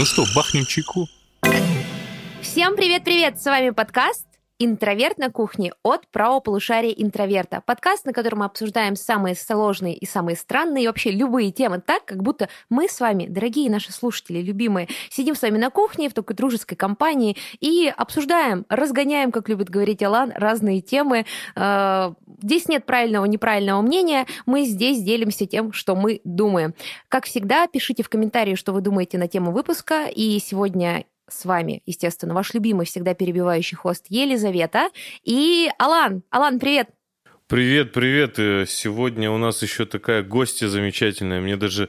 Ну что, бахнем чайку? Всем привет-привет! С вами подкаст «Интроверт на кухне» от правополушария интроверта. Подкаст, на котором мы обсуждаем самые сложные и самые странные, и вообще любые темы так, как будто мы с вами, дорогие наши слушатели, любимые, сидим с вами на кухне в такой дружеской компании и обсуждаем, разгоняем, как любит говорить Алан, разные темы. Э, здесь нет правильного, неправильного мнения, мы здесь делимся тем, что мы думаем. Как всегда, пишите в комментарии, что вы думаете на тему выпуска, и сегодня с вами, естественно, ваш любимый, всегда перебивающий хост Елизавета и Алан. Алан, привет! Привет, привет. Э, сегодня у нас еще такая гостья замечательная. Мне даже...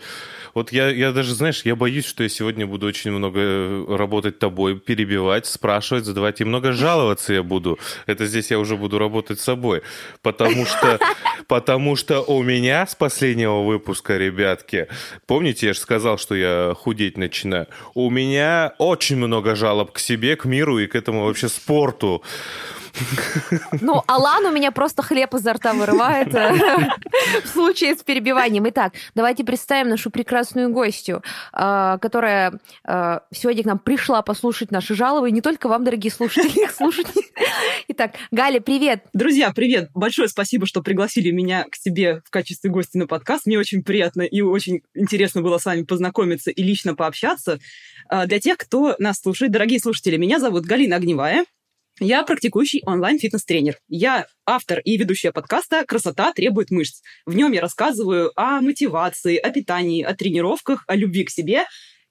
Вот я, я даже, знаешь, я боюсь, что я сегодня буду очень много э, работать тобой, перебивать, спрашивать, задавать, и много жаловаться я буду. Это здесь я уже буду работать с собой. Потому что, потому что у меня с последнего выпуска, ребятки, помните, я же сказал, что я худеть начинаю? У меня очень много жалоб к себе, к миру и к этому вообще спорту. Ну, Алан у меня просто хлеб изо рта вырывает э, в случае с перебиванием. Итак, давайте представим нашу прекрасную гостью, э, которая э, сегодня к нам пришла послушать наши жалобы. Не только вам, дорогие слушатели, слушать. Итак, Галя, привет. Друзья, привет. Большое спасибо, что пригласили меня к себе в качестве гостя на подкаст. Мне очень приятно и очень интересно было с вами познакомиться и лично пообщаться. Для тех, кто нас слушает, дорогие слушатели, меня зовут Галина Огневая. Я практикующий онлайн-фитнес-тренер. Я автор и ведущая подкаста «Красота требует мышц». В нем я рассказываю о мотивации, о питании, о тренировках, о любви к себе.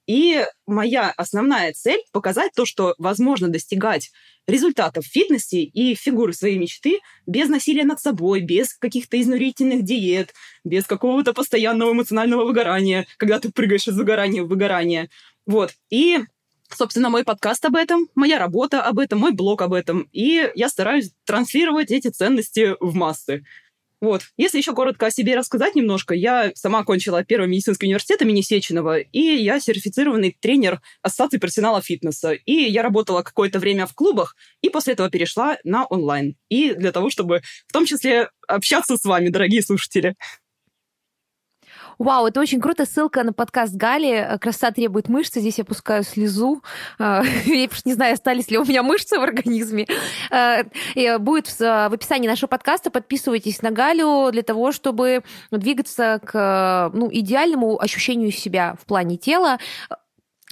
И моя основная цель — показать то, что возможно достигать результатов в фитнесе и фигуры своей мечты без насилия над собой, без каких-то изнурительных диет, без какого-то постоянного эмоционального выгорания, когда ты прыгаешь из выгорания в выгорание. Вот. И собственно, мой подкаст об этом, моя работа об этом, мой блог об этом. И я стараюсь транслировать эти ценности в массы. Вот. Если еще коротко о себе рассказать немножко, я сама окончила первый медицинский университет имени Сеченова, и я сертифицированный тренер Ассоциации профессионала фитнеса. И я работала какое-то время в клубах, и после этого перешла на онлайн. И для того, чтобы в том числе общаться с вами, дорогие слушатели. Вау, это очень круто. Ссылка на подкаст Гали. Красота требует мышцы. Здесь я пускаю слезу. А, я просто не знаю, остались ли у меня мышцы в организме. А, будет в описании нашего подкаста. Подписывайтесь на Галю для того, чтобы двигаться к ну, идеальному ощущению себя в плане тела.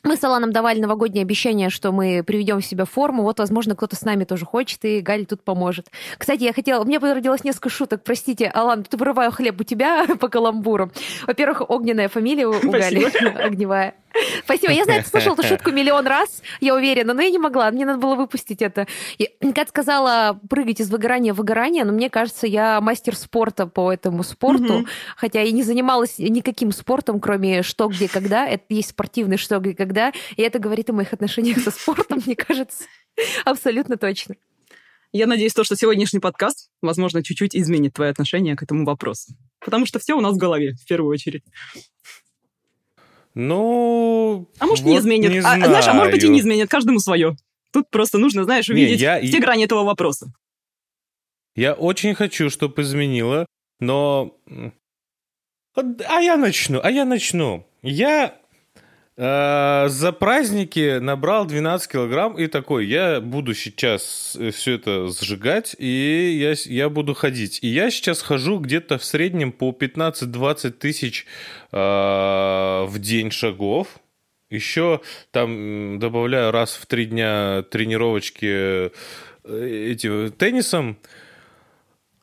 Мы с Аланом давали новогоднее обещание, что мы приведем себя в форму. Вот, возможно, кто-то с нами тоже хочет, и Галь тут поможет. Кстати, я хотела... Мне родилось несколько шуток. Простите, Алан, тут вырываю хлеб у тебя по каламбуру. Во-первых, огненная фамилия у Гали. Огневая. Спасибо. Я знаю, ты слышал эту шутку миллион раз, я уверена, но я не могла. Мне надо было выпустить это. И, Кат сказала прыгать из выгорания в выгорание, но мне кажется, я мастер спорта по этому спорту, mm-hmm. хотя я не занималась никаким спортом, кроме что, где, когда. Это есть спортивный что, где, когда. И это говорит о моих отношениях со спортом, мне кажется, абсолютно точно. Я надеюсь, то, что сегодняшний подкаст, возможно, чуть-чуть изменит твое отношение к этому вопросу. Потому что все у нас в голове, в первую очередь. Ну... А может, вот не изменит. Не а, знаю. знаешь, а может быть, и не изменит. Каждому свое. Тут просто нужно, знаешь, увидеть не, я... все грани этого вопроса. Я очень хочу, чтобы изменило, но... А я начну, а я начну. Я за праздники набрал 12 килограмм и такой, я буду сейчас э, все это сжигать, и я, я буду ходить. И я сейчас хожу где-то в среднем по 15-20 тысяч э, в день шагов. Еще там добавляю раз в три дня тренировочки э, этим теннисом.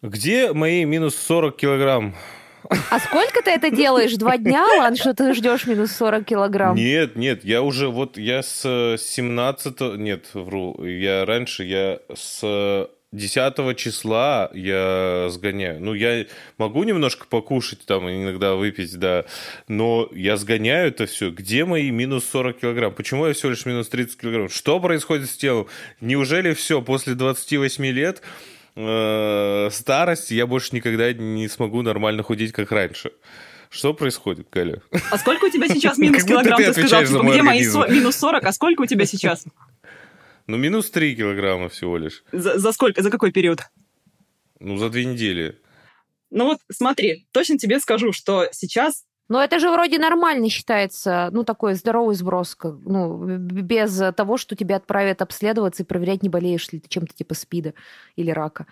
Где мои минус 40 килограмм? А сколько ты это делаешь? Два дня, Лан, что ты ждешь минус 40 килограмм? Нет, нет, я уже вот, я с 17... Нет, вру, я раньше, я с 10 числа я сгоняю. Ну, я могу немножко покушать, там, иногда выпить, да, но я сгоняю это все. Где мои минус 40 килограмм? Почему я всего лишь минус 30 килограмм? Что происходит с телом? Неужели все после 28 лет э, старости я больше никогда не смогу нормально худеть, как раньше. Что происходит, Галя? А сколько у тебя сейчас минус килограмм? Ты, ты сказал, типа, где мои со- минус 40, а сколько у тебя сейчас? Ну, минус 3 килограмма всего лишь. За, за сколько? За какой период? Ну, за две недели. Ну вот, смотри, точно тебе скажу, что сейчас Но это же вроде нормально считается, ну, такой здоровый сброс, ну, без того, что тебя отправят обследоваться и проверять, не болеешь ли ты чем-то типа спида или рака.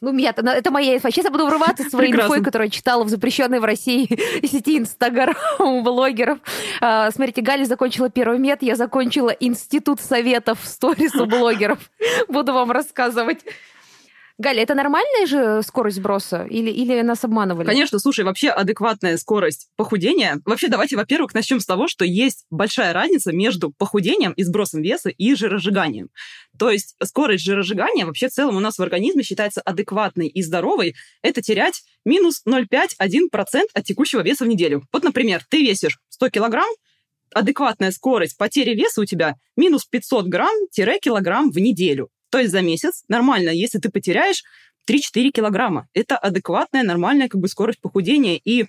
Ну, меня, это моя инфа. Сейчас я буду врываться в своей инфой, которую я читала в запрещенной в России сети Инстаграм блогеров. А, смотрите, Галя закончила первый мед, я закончила Институт советов сторис у блогеров. Буду вам рассказывать. Галя, это нормальная же скорость сброса или, или нас обманывали? Конечно, слушай, вообще адекватная скорость похудения. Вообще, давайте, во-первых, начнем с того, что есть большая разница между похудением и сбросом веса и жиросжиганием. То есть скорость жиросжигания вообще в целом у нас в организме считается адекватной и здоровой. Это терять минус 0,5-1% от текущего веса в неделю. Вот, например, ты весишь 100 килограмм, адекватная скорость потери веса у тебя минус 500 грамм-килограмм в неделю. То есть за месяц нормально, если ты потеряешь 3-4 килограмма. Это адекватная, нормальная как бы скорость похудения. И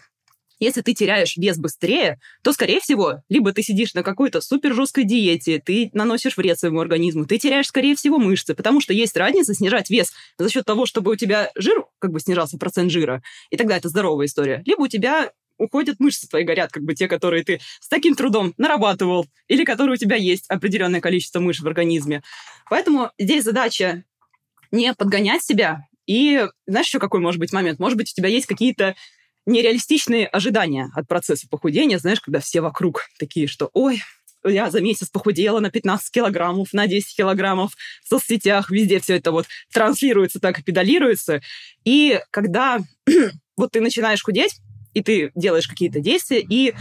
если ты теряешь вес быстрее, то, скорее всего, либо ты сидишь на какой-то супер жесткой диете, ты наносишь вред своему организму, ты теряешь, скорее всего, мышцы, потому что есть разница снижать вес за счет того, чтобы у тебя жир, как бы снижался процент жира, и тогда это здоровая история. Либо у тебя уходят мышцы твои горят, как бы те, которые ты с таким трудом нарабатывал, или которые у тебя есть определенное количество мышц в организме. Поэтому здесь задача не подгонять себя. И знаешь еще какой может быть момент? Может быть, у тебя есть какие-то нереалистичные ожидания от процесса похудения, знаешь, когда все вокруг такие, что «Ой, я за месяц похудела на 15 килограммов, на 10 килограммов в соцсетях, везде все это вот транслируется так и педалируется. И когда вот ты начинаешь худеть, и ты делаешь какие-то действия, и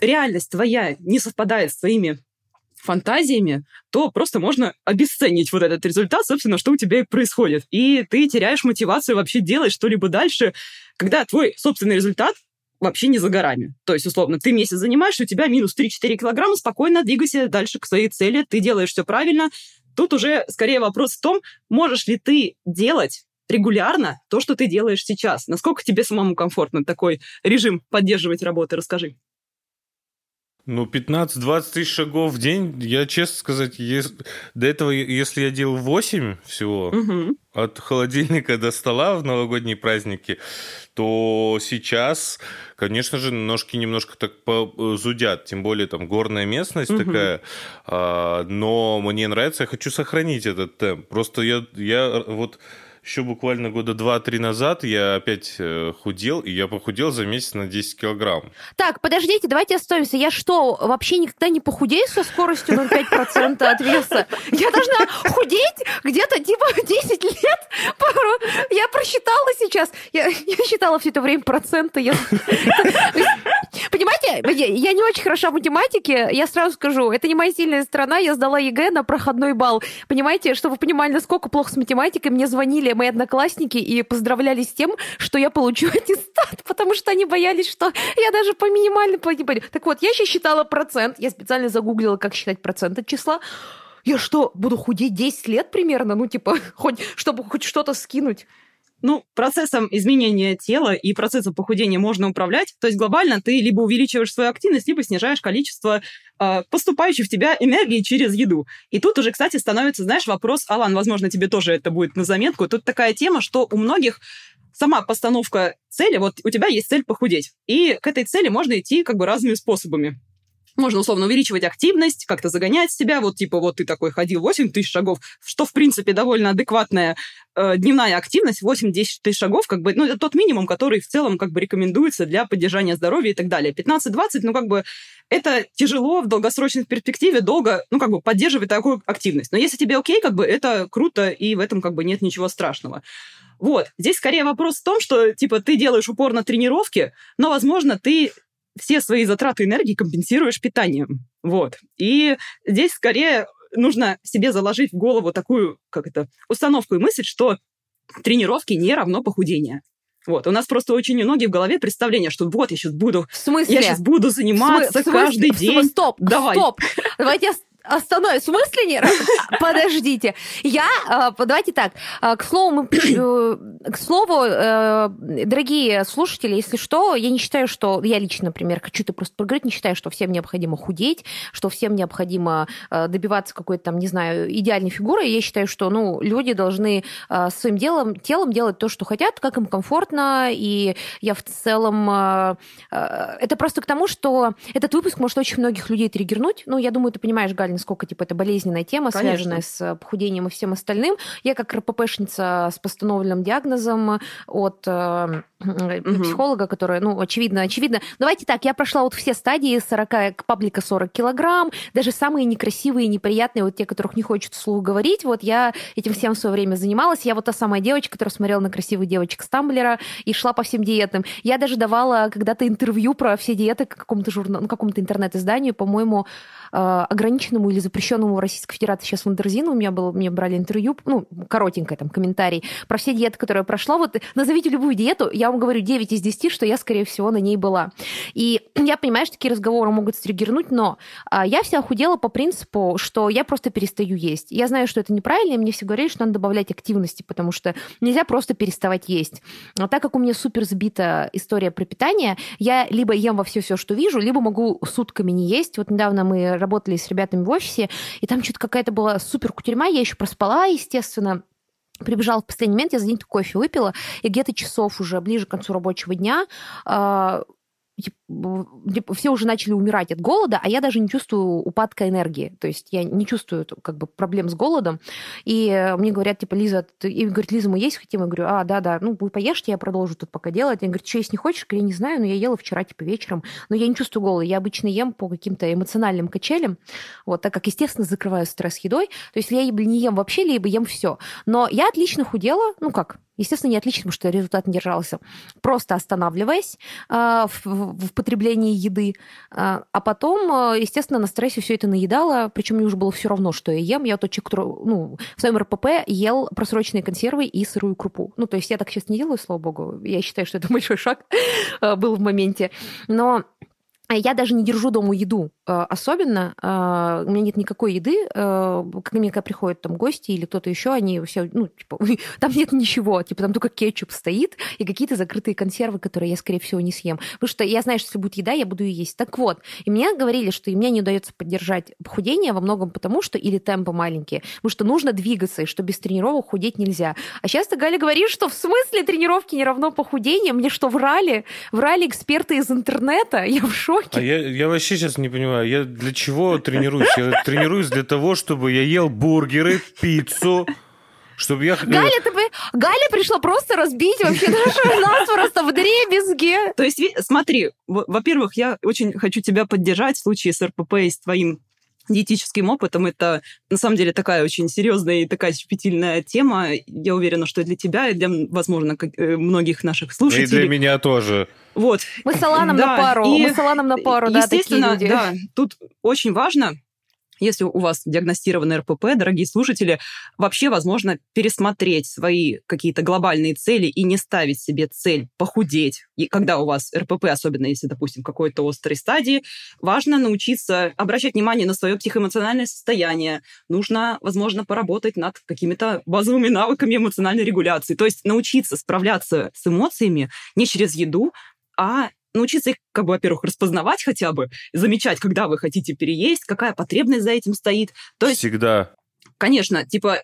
реальность твоя не совпадает с твоими фантазиями, то просто можно обесценить вот этот результат, собственно, что у тебя и происходит. И ты теряешь мотивацию вообще делать что-либо дальше, когда твой собственный результат вообще не за горами. То есть, условно, ты месяц занимаешься, у тебя минус 3-4 килограмма, спокойно двигайся дальше к своей цели, ты делаешь все правильно. Тут уже скорее вопрос в том, можешь ли ты делать регулярно то, что ты делаешь сейчас. Насколько тебе самому комфортно такой режим поддерживать работы? Расскажи. Ну, 15-20 тысяч шагов в день, я честно сказать, если, до этого, если я делал 8 всего, угу. от холодильника до стола в новогодние праздники, то сейчас, конечно же, ножки немножко так зудят, тем более там горная местность угу. такая, а, но мне нравится, я хочу сохранить этот темп. Просто я, я вот еще буквально года два-три назад я опять э, худел, и я похудел за месяц на 10 килограмм. Так, подождите, давайте остановимся. Я что, вообще никогда не похудею со скоростью 0,5% от веса? Я должна худеть где-то типа 10 лет? Я просчитала сейчас. Я, я считала все это время проценты. Я... Понимаете, я не очень хороша в математике, я сразу скажу, это не моя сильная сторона, я сдала ЕГЭ на проходной балл. Понимаете, чтобы вы понимали, насколько плохо с математикой, мне звонили мои одноклассники и поздравляли с тем, что я получу аттестат, потому что они боялись, что я даже по минимальной плате пойду. Так вот, я сейчас считала процент, я специально загуглила, как считать процент от числа. Я что, буду худеть 10 лет примерно? Ну, типа, хоть, чтобы хоть что-то скинуть. Ну, процессом изменения тела и процессом похудения можно управлять. То есть глобально ты либо увеличиваешь свою активность, либо снижаешь количество э, поступающей в тебя энергии через еду. И тут уже, кстати, становится, знаешь, вопрос, Алан, возможно, тебе тоже это будет на заметку. Тут такая тема, что у многих сама постановка цели, вот у тебя есть цель похудеть, и к этой цели можно идти как бы разными способами. Можно, условно, увеличивать активность, как-то загонять себя. Вот, типа, вот ты такой ходил 8 тысяч шагов, что, в принципе, довольно адекватная э, дневная активность. 8-10 тысяч шагов, как бы, ну, это тот минимум, который в целом, как бы, рекомендуется для поддержания здоровья и так далее. 15-20, ну, как бы, это тяжело в долгосрочной перспективе долго, ну, как бы, поддерживать такую активность. Но если тебе окей, как бы, это круто, и в этом, как бы, нет ничего страшного. Вот. Здесь скорее вопрос в том, что, типа, ты делаешь упор на тренировки, но, возможно, ты все свои затраты энергии компенсируешь питанием. Вот. И здесь скорее нужно себе заложить в голову такую, как это, установку и мысль, что тренировки не равно похудение. Вот. У нас просто очень у многих в голове представление, что вот я сейчас буду... В смысле? Я сейчас буду заниматься Смы- каждый день. Стоп, Давай. стоп. Давайте остановись. В смысле не? Подождите. Я, а, давайте так. А, к слову, мы, э, к слову, э, дорогие слушатели, если что, я не считаю, что... Я лично, например, хочу это просто проговорить, не считаю, что всем необходимо худеть, что всем необходимо э, добиваться какой-то там, не знаю, идеальной фигуры. Я считаю, что, ну, люди должны э, своим делом, телом делать то, что хотят, как им комфортно, и я в целом... Это просто к тому, что этот выпуск может очень многих людей триггернуть. Ну, я думаю, ты понимаешь, Галь, насколько, типа, это болезненная тема, Конечно. связанная с похудением и всем остальным. Я как РППшница с постановленным диагнозом от э, угу. психолога, которая, ну, очевидно, очевидно. Давайте так, я прошла вот все стадии 40, к паблика 40 килограмм, даже самые некрасивые, неприятные, вот те, которых не хочется вслух говорить, вот я этим всем в свое время занималась. Я вот та самая девочка, которая смотрела на красивых девочек с Тамблера и шла по всем диетам. Я даже давала когда-то интервью про все диеты какому-то журналу, ну, какому-то интернет-изданию, по-моему, э, ограниченному или запрещенному в Российской Федерации сейчас Вандерзину. У меня было, мне брали интервью, ну, коротенькое там комментарий про все диеты, которые я прошла. Вот назовите любую диету, я вам говорю 9 из 10, что я, скорее всего, на ней была. И я понимаю, что такие разговоры могут стригернуть, но а, я вся худела по принципу, что я просто перестаю есть. Я знаю, что это неправильно, и мне все говорили, что надо добавлять активности, потому что нельзя просто переставать есть. А так как у меня супер сбита история про питание, я либо ем во все все, что вижу, либо могу сутками не есть. Вот недавно мы работали с ребятами в офисе, и там что-то какая-то была супер кутерьма, я еще проспала, естественно, Прибежала в последний момент, я за день кофе выпила, и где-то часов уже ближе к концу рабочего дня а, все уже начали умирать от голода, а я даже не чувствую упадка энергии. То есть я не чувствую как бы проблем с голодом. И мне говорят, типа, Лиза, ты... и говорит, Лиза, мы есть хотим? Я говорю, а, да, да, ну, вы поешьте, я продолжу тут пока делать. Они говорят, что есть не хочешь? Я не знаю, но я ела вчера, типа, вечером. Но я не чувствую голода. Я обычно ем по каким-то эмоциональным качелям, вот, так как, естественно, закрываю стресс едой. То есть я либо не ем вообще, либо ем все. Но я отлично худела, ну как, естественно, не отлично, потому что результат не держался, просто останавливаясь э, в, в потреблении еды, э, а потом, э, естественно, на стрессе все это наедало, причем мне уже было все равно, что я ем. Я тот человек, который ну, в своем РПП ел просроченные консервы и сырую крупу. Ну, то есть я так сейчас не делаю, слава богу. Я считаю, что это большой шаг был в моменте. Но я даже не держу дома еду э, особенно. Э, у меня нет никакой еды. Э, Как мне когда приходят там гости или кто-то еще, они все, ну, типа, там нет ничего. Типа, там только кетчуп стоит и какие-то закрытые консервы, которые я, скорее всего, не съем. Потому что я знаю, что если будет еда, я буду ее есть. Так вот, и мне говорили, что и мне не удается поддержать похудение во многом потому, что или темпы маленькие, потому что нужно двигаться, и что без тренировок худеть нельзя. А сейчас ты, Галя, говоришь, что в смысле тренировки не равно похудение? Мне что, врали? Врали эксперты из интернета? Я в шоке шоке. А я, я вообще сейчас не понимаю, я для чего тренируюсь? Я тренируюсь для того, чтобы я ел бургеры, пиццу, чтобы я... Галя, ты... Галя пришла просто разбить вообще нашу нас просто в дребезге. То есть, смотри, во-первых, я очень хочу тебя поддержать в случае с РПП и с твоим диетическим опытом. Это, на самом деле, такая очень серьезная и такая щепетильная тема. Я уверена, что и для тебя, и для, возможно, э, многих наших слушателей. И для меня тоже. Вот. Мы с Аланом да, на пару. И, Мы с Аланом на пару, да, такие люди. Да, тут очень важно если у вас диагностирован РПП, дорогие слушатели, вообще возможно пересмотреть свои какие-то глобальные цели и не ставить себе цель похудеть. И когда у вас РПП, особенно если, допустим, какой-то острой стадии, важно научиться обращать внимание на свое психоэмоциональное состояние. Нужно, возможно, поработать над какими-то базовыми навыками эмоциональной регуляции. То есть научиться справляться с эмоциями не через еду, а научиться их, как бы, во-первых, распознавать хотя бы, замечать, когда вы хотите переесть, какая потребность за этим стоит. То есть... Всегда. Конечно, типа...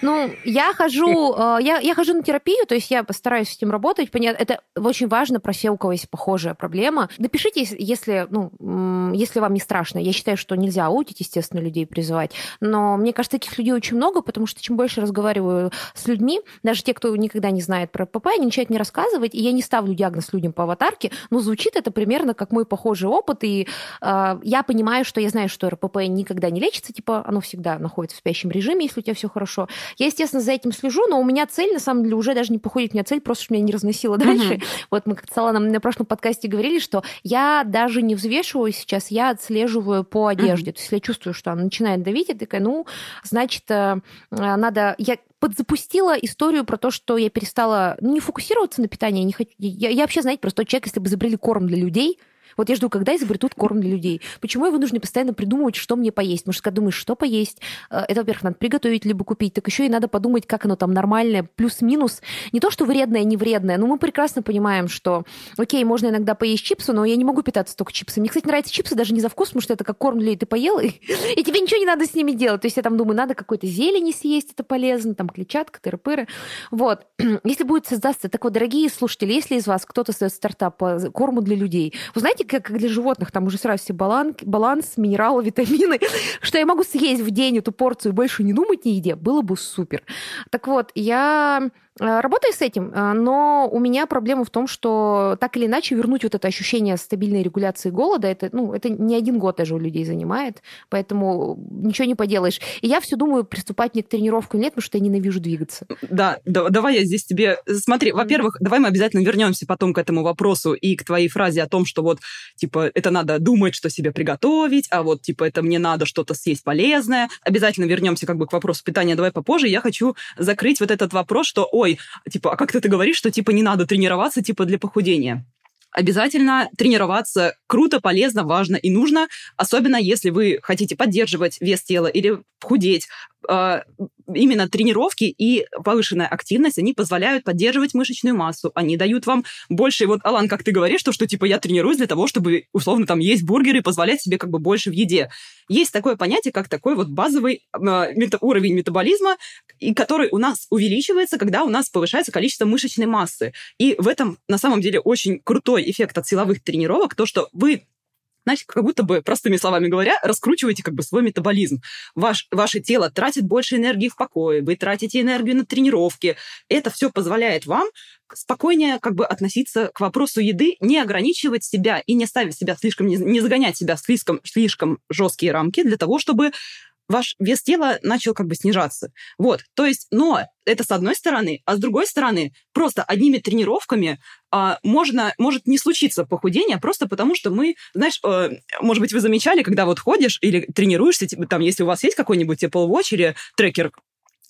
Ну, я хожу, э, я, я хожу на терапию, то есть я постараюсь с этим работать. Понятно, это очень важно про все, у кого есть похожая проблема. Напишите, если, ну, если вам не страшно. Я считаю, что нельзя аудить, естественно, людей призывать. Но мне кажется, таких людей очень много, потому что чем больше разговариваю с людьми, даже те, кто никогда не знает про ПП, они начинают мне рассказывать, и я не ставлю диагноз людям по аватарке, но звучит это примерно как мой похожий опыт, и э, я понимаю, что я знаю, что РПП никогда не лечится, типа оно всегда находится в спящем режиме, если у тебя все хорошо. Я, естественно, за этим слежу, но у меня цель, на самом деле, уже даже не походит. У меня цель просто, чтобы меня не разносило дальше. Uh-huh. Вот мы с Аланом на прошлом подкасте говорили, что я даже не взвешиваю сейчас, я отслеживаю по одежде. Uh-huh. То есть если я чувствую, что она начинает давить, я такая, ну, значит, э, надо... Я подзапустила историю про то, что я перестала ну, не фокусироваться на питании. Я, не хочу... я, я вообще, знаете, просто тот человек, если бы изобрели корм для людей, Вот я жду, когда изобретут корм для людей. Почему я вынуждена постоянно придумывать, что мне поесть? Потому когда думаешь, что поесть, э, это, во-первых, надо приготовить либо купить, так еще и надо подумать, как оно там нормальное, плюс-минус. Не то, что вредное, не вредное, но мы прекрасно понимаем, что, окей, можно иногда поесть чипсы, но я не могу питаться только чипсами. Мне, кстати, нравятся чипсы даже не за вкус, потому что это как корм для ты поел, и, и тебе ничего не надо с ними делать. То есть я там думаю, надо какой-то зелени съесть, это полезно, там клетчатка, тыры-пыры. Вот. Если будет создаться... Так вот, дорогие слушатели, если из вас кто-то создает стартап по корму для людей, вы знаете, как, как для животных, там уже сразу все баланс, баланс, минералы, витамины, что я могу съесть в день эту порцию и больше не думать не еде, было бы супер. Так вот, я Э, работаю с этим, э, но у меня проблема в том, что так или иначе вернуть вот это ощущение стабильной регуляции голода, это, ну, это не один год даже у людей занимает, поэтому ничего не поделаешь. И я все думаю, приступать мне к тренировкам нет, потому что я ненавижу двигаться. Да, да давай я здесь тебе... Смотри, во-первых, давай мы обязательно вернемся потом к этому вопросу и к твоей фразе о том, что вот, типа, это надо думать, что себе приготовить, а вот, типа, это мне надо что-то съесть полезное. Обязательно вернемся как бы к вопросу питания, давай попозже. Я хочу закрыть вот этот вопрос, что, ой, типа, а как ты, ты говоришь, что, типа, не надо тренироваться, типа, для похудения? обязательно тренироваться круто, полезно, важно и нужно, особенно если вы хотите поддерживать вес тела или худеть. А, именно тренировки и повышенная активность, они позволяют поддерживать мышечную массу, они дают вам больше, вот, Алан, как ты говоришь, что, что типа я тренируюсь для того, чтобы, условно, там, есть бургеры и позволять себе как бы больше в еде. Есть такое понятие, как такой вот базовый э, мета- уровень метаболизма, и который у нас увеличивается, когда у нас повышается количество мышечной массы. И в этом, на самом деле, очень крутой эффект от силовых тренировок, то, что вы значит, как будто бы, простыми словами говоря, раскручиваете как бы свой метаболизм. Ваш, ваше тело тратит больше энергии в покое, вы тратите энергию на тренировки. Это все позволяет вам спокойнее как бы относиться к вопросу еды, не ограничивать себя и не ставить себя слишком, не, загонять себя в слишком, слишком жесткие рамки для того, чтобы ваш вес тела начал как бы снижаться. Вот, то есть, но это с одной стороны, а с другой стороны, просто одними тренировками а, можно, может не случиться похудение, просто потому что мы, знаешь, э, может быть, вы замечали, когда вот ходишь или тренируешься, типа, там, если у вас есть какой-нибудь Apple Watch или трекер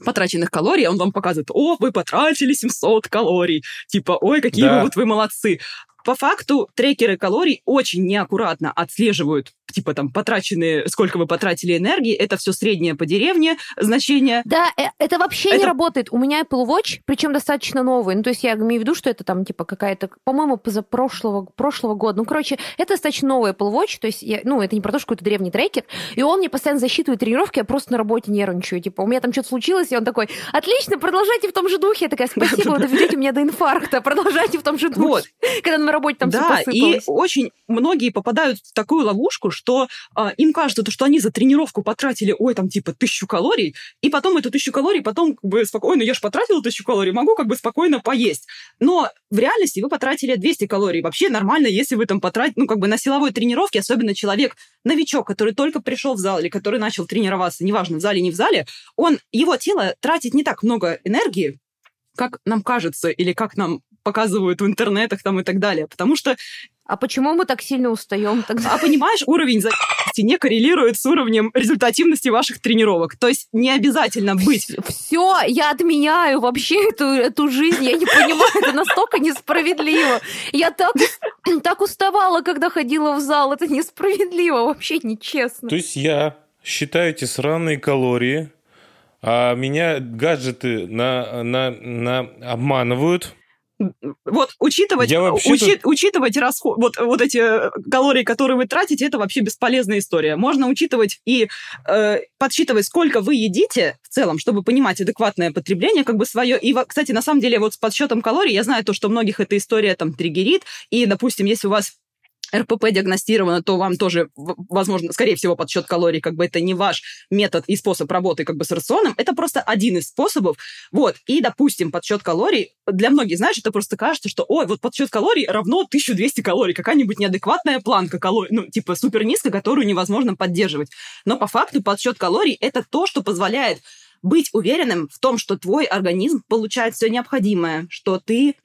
потраченных калорий, он вам показывает, о, вы потратили 700 калорий, типа, ой, какие да. вы, вот вы молодцы. По факту трекеры калорий очень неаккуратно отслеживают типа там потраченные, сколько вы потратили энергии, это все среднее по деревне значение. Да, э, это вообще это... не работает. У меня Apple Watch, причем достаточно новый. Ну, то есть я имею в виду, что это там типа какая-то, по-моему, позапрошлого прошлого года. Ну, короче, это достаточно новый Apple Watch, то есть я, ну, это не про то, что какой-то древний трекер, и он мне постоянно засчитывает тренировки, я просто на работе нервничаю. Типа, у меня там что-то случилось, и он такой, отлично, продолжайте в том же духе. Я такая, спасибо, вы доведете меня до инфаркта, продолжайте в том же духе. Вот. Когда на работе там да, и очень многие попадают в такую ловушку, что а, им кажется, то, что они за тренировку потратили, ой, там, типа, тысячу калорий, и потом эту тысячу калорий, потом, как бы, спокойно, я же потратила тысячу калорий, могу, как бы, спокойно поесть. Но в реальности вы потратили 200 калорий. Вообще нормально, если вы там потратите, ну, как бы, на силовой тренировке, особенно человек, новичок, который только пришел в зал или который начал тренироваться, неважно, в зале, не в зале, он, его тело тратит не так много энергии, как нам кажется, или как нам показывают в интернетах там и так далее. Потому что а почему мы так сильно устаем тогда? А понимаешь, уровень зависимости не коррелирует с уровнем результативности ваших тренировок. То есть не обязательно быть. Все, я отменяю вообще эту, эту жизнь. Я не понимаю, это настолько несправедливо. Я так, так уставала, когда ходила в зал. Это несправедливо, вообще нечестно. То есть я считаю эти сраные калории, а меня гаджеты на, на, на обманывают вот учитывать, учи, учитывать расход, вот, вот эти э, калории, которые вы тратите, это вообще бесполезная история. Можно учитывать и э, подсчитывать, сколько вы едите в целом, чтобы понимать адекватное потребление как бы свое. И, кстати, на самом деле, вот с подсчетом калорий, я знаю то, что многих эта история там триггерит, и, допустим, если у вас РПП диагностировано, то вам тоже, возможно, скорее всего, подсчет калорий, как бы это не ваш метод и способ работы как бы с рационом, это просто один из способов. Вот, и, допустим, подсчет калорий, для многих, знаешь, это просто кажется, что, ой, вот подсчет калорий равно 1200 калорий, какая-нибудь неадекватная планка калорий, ну, типа супер низко, которую невозможно поддерживать. Но по факту подсчет калорий это то, что позволяет быть уверенным в том, что твой организм получает все необходимое, что ты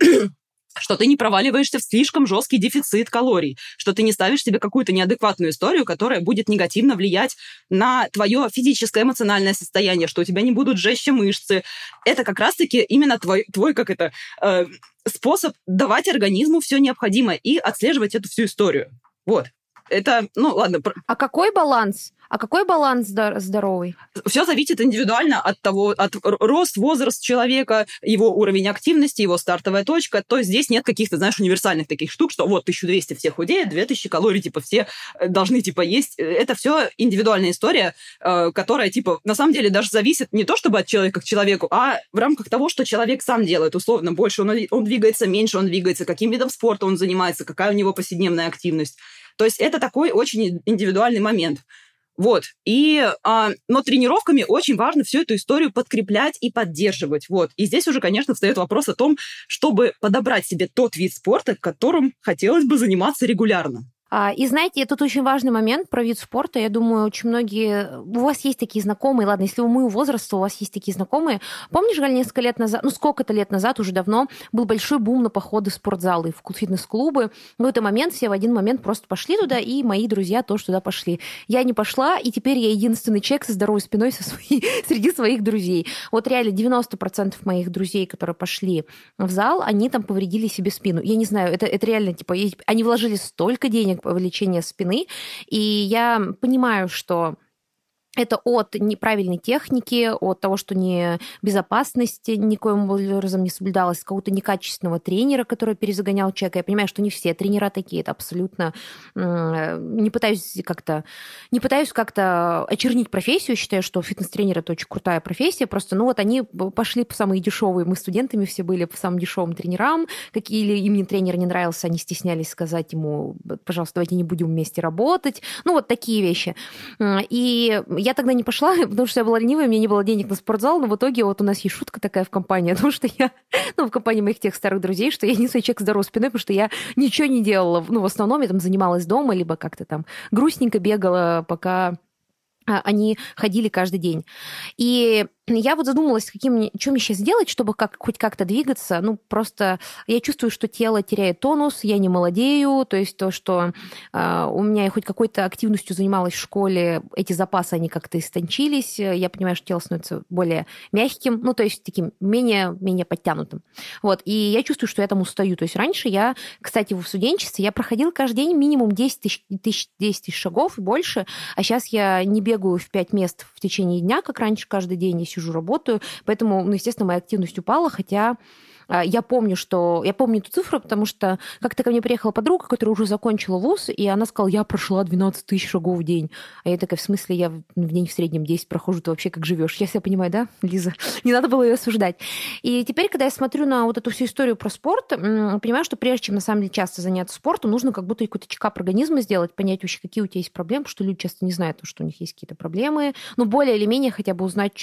что ты не проваливаешься в слишком жесткий дефицит калорий, что ты не ставишь себе какую-то неадекватную историю, которая будет негативно влиять на твое физическое, эмоциональное состояние, что у тебя не будут жестче мышцы. Это как раз-таки именно твой, твой как это, э, способ давать организму все необходимое и отслеживать эту всю историю. Вот. Это, ну ладно. А какой баланс? А какой баланс здоровый? Все зависит индивидуально от того, от рост, возраст человека, его уровень активности, его стартовая точка. То есть здесь нет каких-то, знаешь, универсальных таких штук, что вот 1200 все худеют, 2000 калорий, типа, все э, должны, типа, есть. Это все индивидуальная история, э, которая, типа, на самом деле даже зависит не то чтобы от человека к человеку, а в рамках того, что человек сам делает. Условно, больше он, он двигается, меньше он двигается, каким видом спорта он занимается, какая у него повседневная активность. То есть это такой очень индивидуальный момент. Вот. И, а, но тренировками очень важно всю эту историю подкреплять и поддерживать. Вот. И здесь уже, конечно, встает вопрос о том, чтобы подобрать себе тот вид спорта, которым хотелось бы заниматься регулярно. А, и знаете, тут очень важный момент про вид спорта. Я думаю, очень многие... У вас есть такие знакомые, ладно, если вы моего возраста, у вас есть такие знакомые. Помнишь, Галь, несколько лет назад, ну, сколько-то лет назад, уже давно, был большой бум на походы в спортзалы, в фитнес-клубы. В этот момент все в один момент просто пошли туда, и мои друзья тоже туда пошли. Я не пошла, и теперь я единственный человек со здоровой спиной со своей, среди своих друзей. Вот реально 90% моих друзей, которые пошли в зал, они там повредили себе спину. Я не знаю, это, это реально, типа, они вложили столько денег лечения спины. И я понимаю, что это от неправильной техники, от того, что не безопасность никоим образом не соблюдалась, какого-то некачественного тренера, который перезагонял человека. Я понимаю, что не все тренера такие, это абсолютно... Не пытаюсь как-то не пытаюсь как-то очернить профессию, считаю, что фитнес-тренер это очень крутая профессия, просто, ну вот они пошли по самые дешевые, мы студентами все были по самым дешевым тренерам, какие или им тренер не нравился, они стеснялись сказать ему, пожалуйста, давайте не будем вместе работать, ну вот такие вещи. И я тогда не пошла, потому что я была ленивая, у меня не было денег на спортзал, но в итоге вот у нас есть шутка такая в компании, потому что я, ну, в компании моих тех старых друзей, что я не свой человек здоровой спиной, потому что я ничего не делала. Ну, в основном я там занималась дома, либо как-то там грустненько бегала, пока а, они ходили каждый день. И я вот задумалась, каким, что мне сейчас сделать, чтобы как, хоть как-то двигаться. Ну, просто я чувствую, что тело теряет тонус, я не молодею, то есть то, что э, у меня хоть какой-то активностью занималась в школе, эти запасы, они как-то истончились, я понимаю, что тело становится более мягким, ну, то есть таким менее, менее подтянутым. Вот, и я чувствую, что я там устаю. То есть раньше я, кстати, в студенчестве я проходила каждый день минимум 10 тысяч, тысяч, 10 тысяч шагов и больше, а сейчас я не бегаю в 5 мест в течение дня, как раньше каждый день, я сижу, работаю, поэтому, ну, естественно, моя активность упала, хотя я помню, что... Я помню эту цифру, потому что как-то ко мне приехала подруга, которая уже закончила вуз, и она сказала, я прошла 12 тысяч шагов в день. А я такая, в смысле, я в день в среднем 10 прохожу, ты вообще как живешь? Я себя понимаю, да, Лиза? Не надо было ее осуждать. И теперь, когда я смотрю на вот эту всю историю про спорт, понимаю, что прежде чем, на самом деле, часто заняться спортом, нужно как будто какой-то чекап организма сделать, понять вообще, какие у тебя есть проблемы, потому что люди часто не знают, что у них есть какие-то проблемы. Ну, более или менее хотя бы узнать,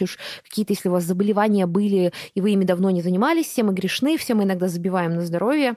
какие-то, если у вас заболевания были, и вы ими давно не занимались, все мы грешны, все мы иногда забиваем на здоровье,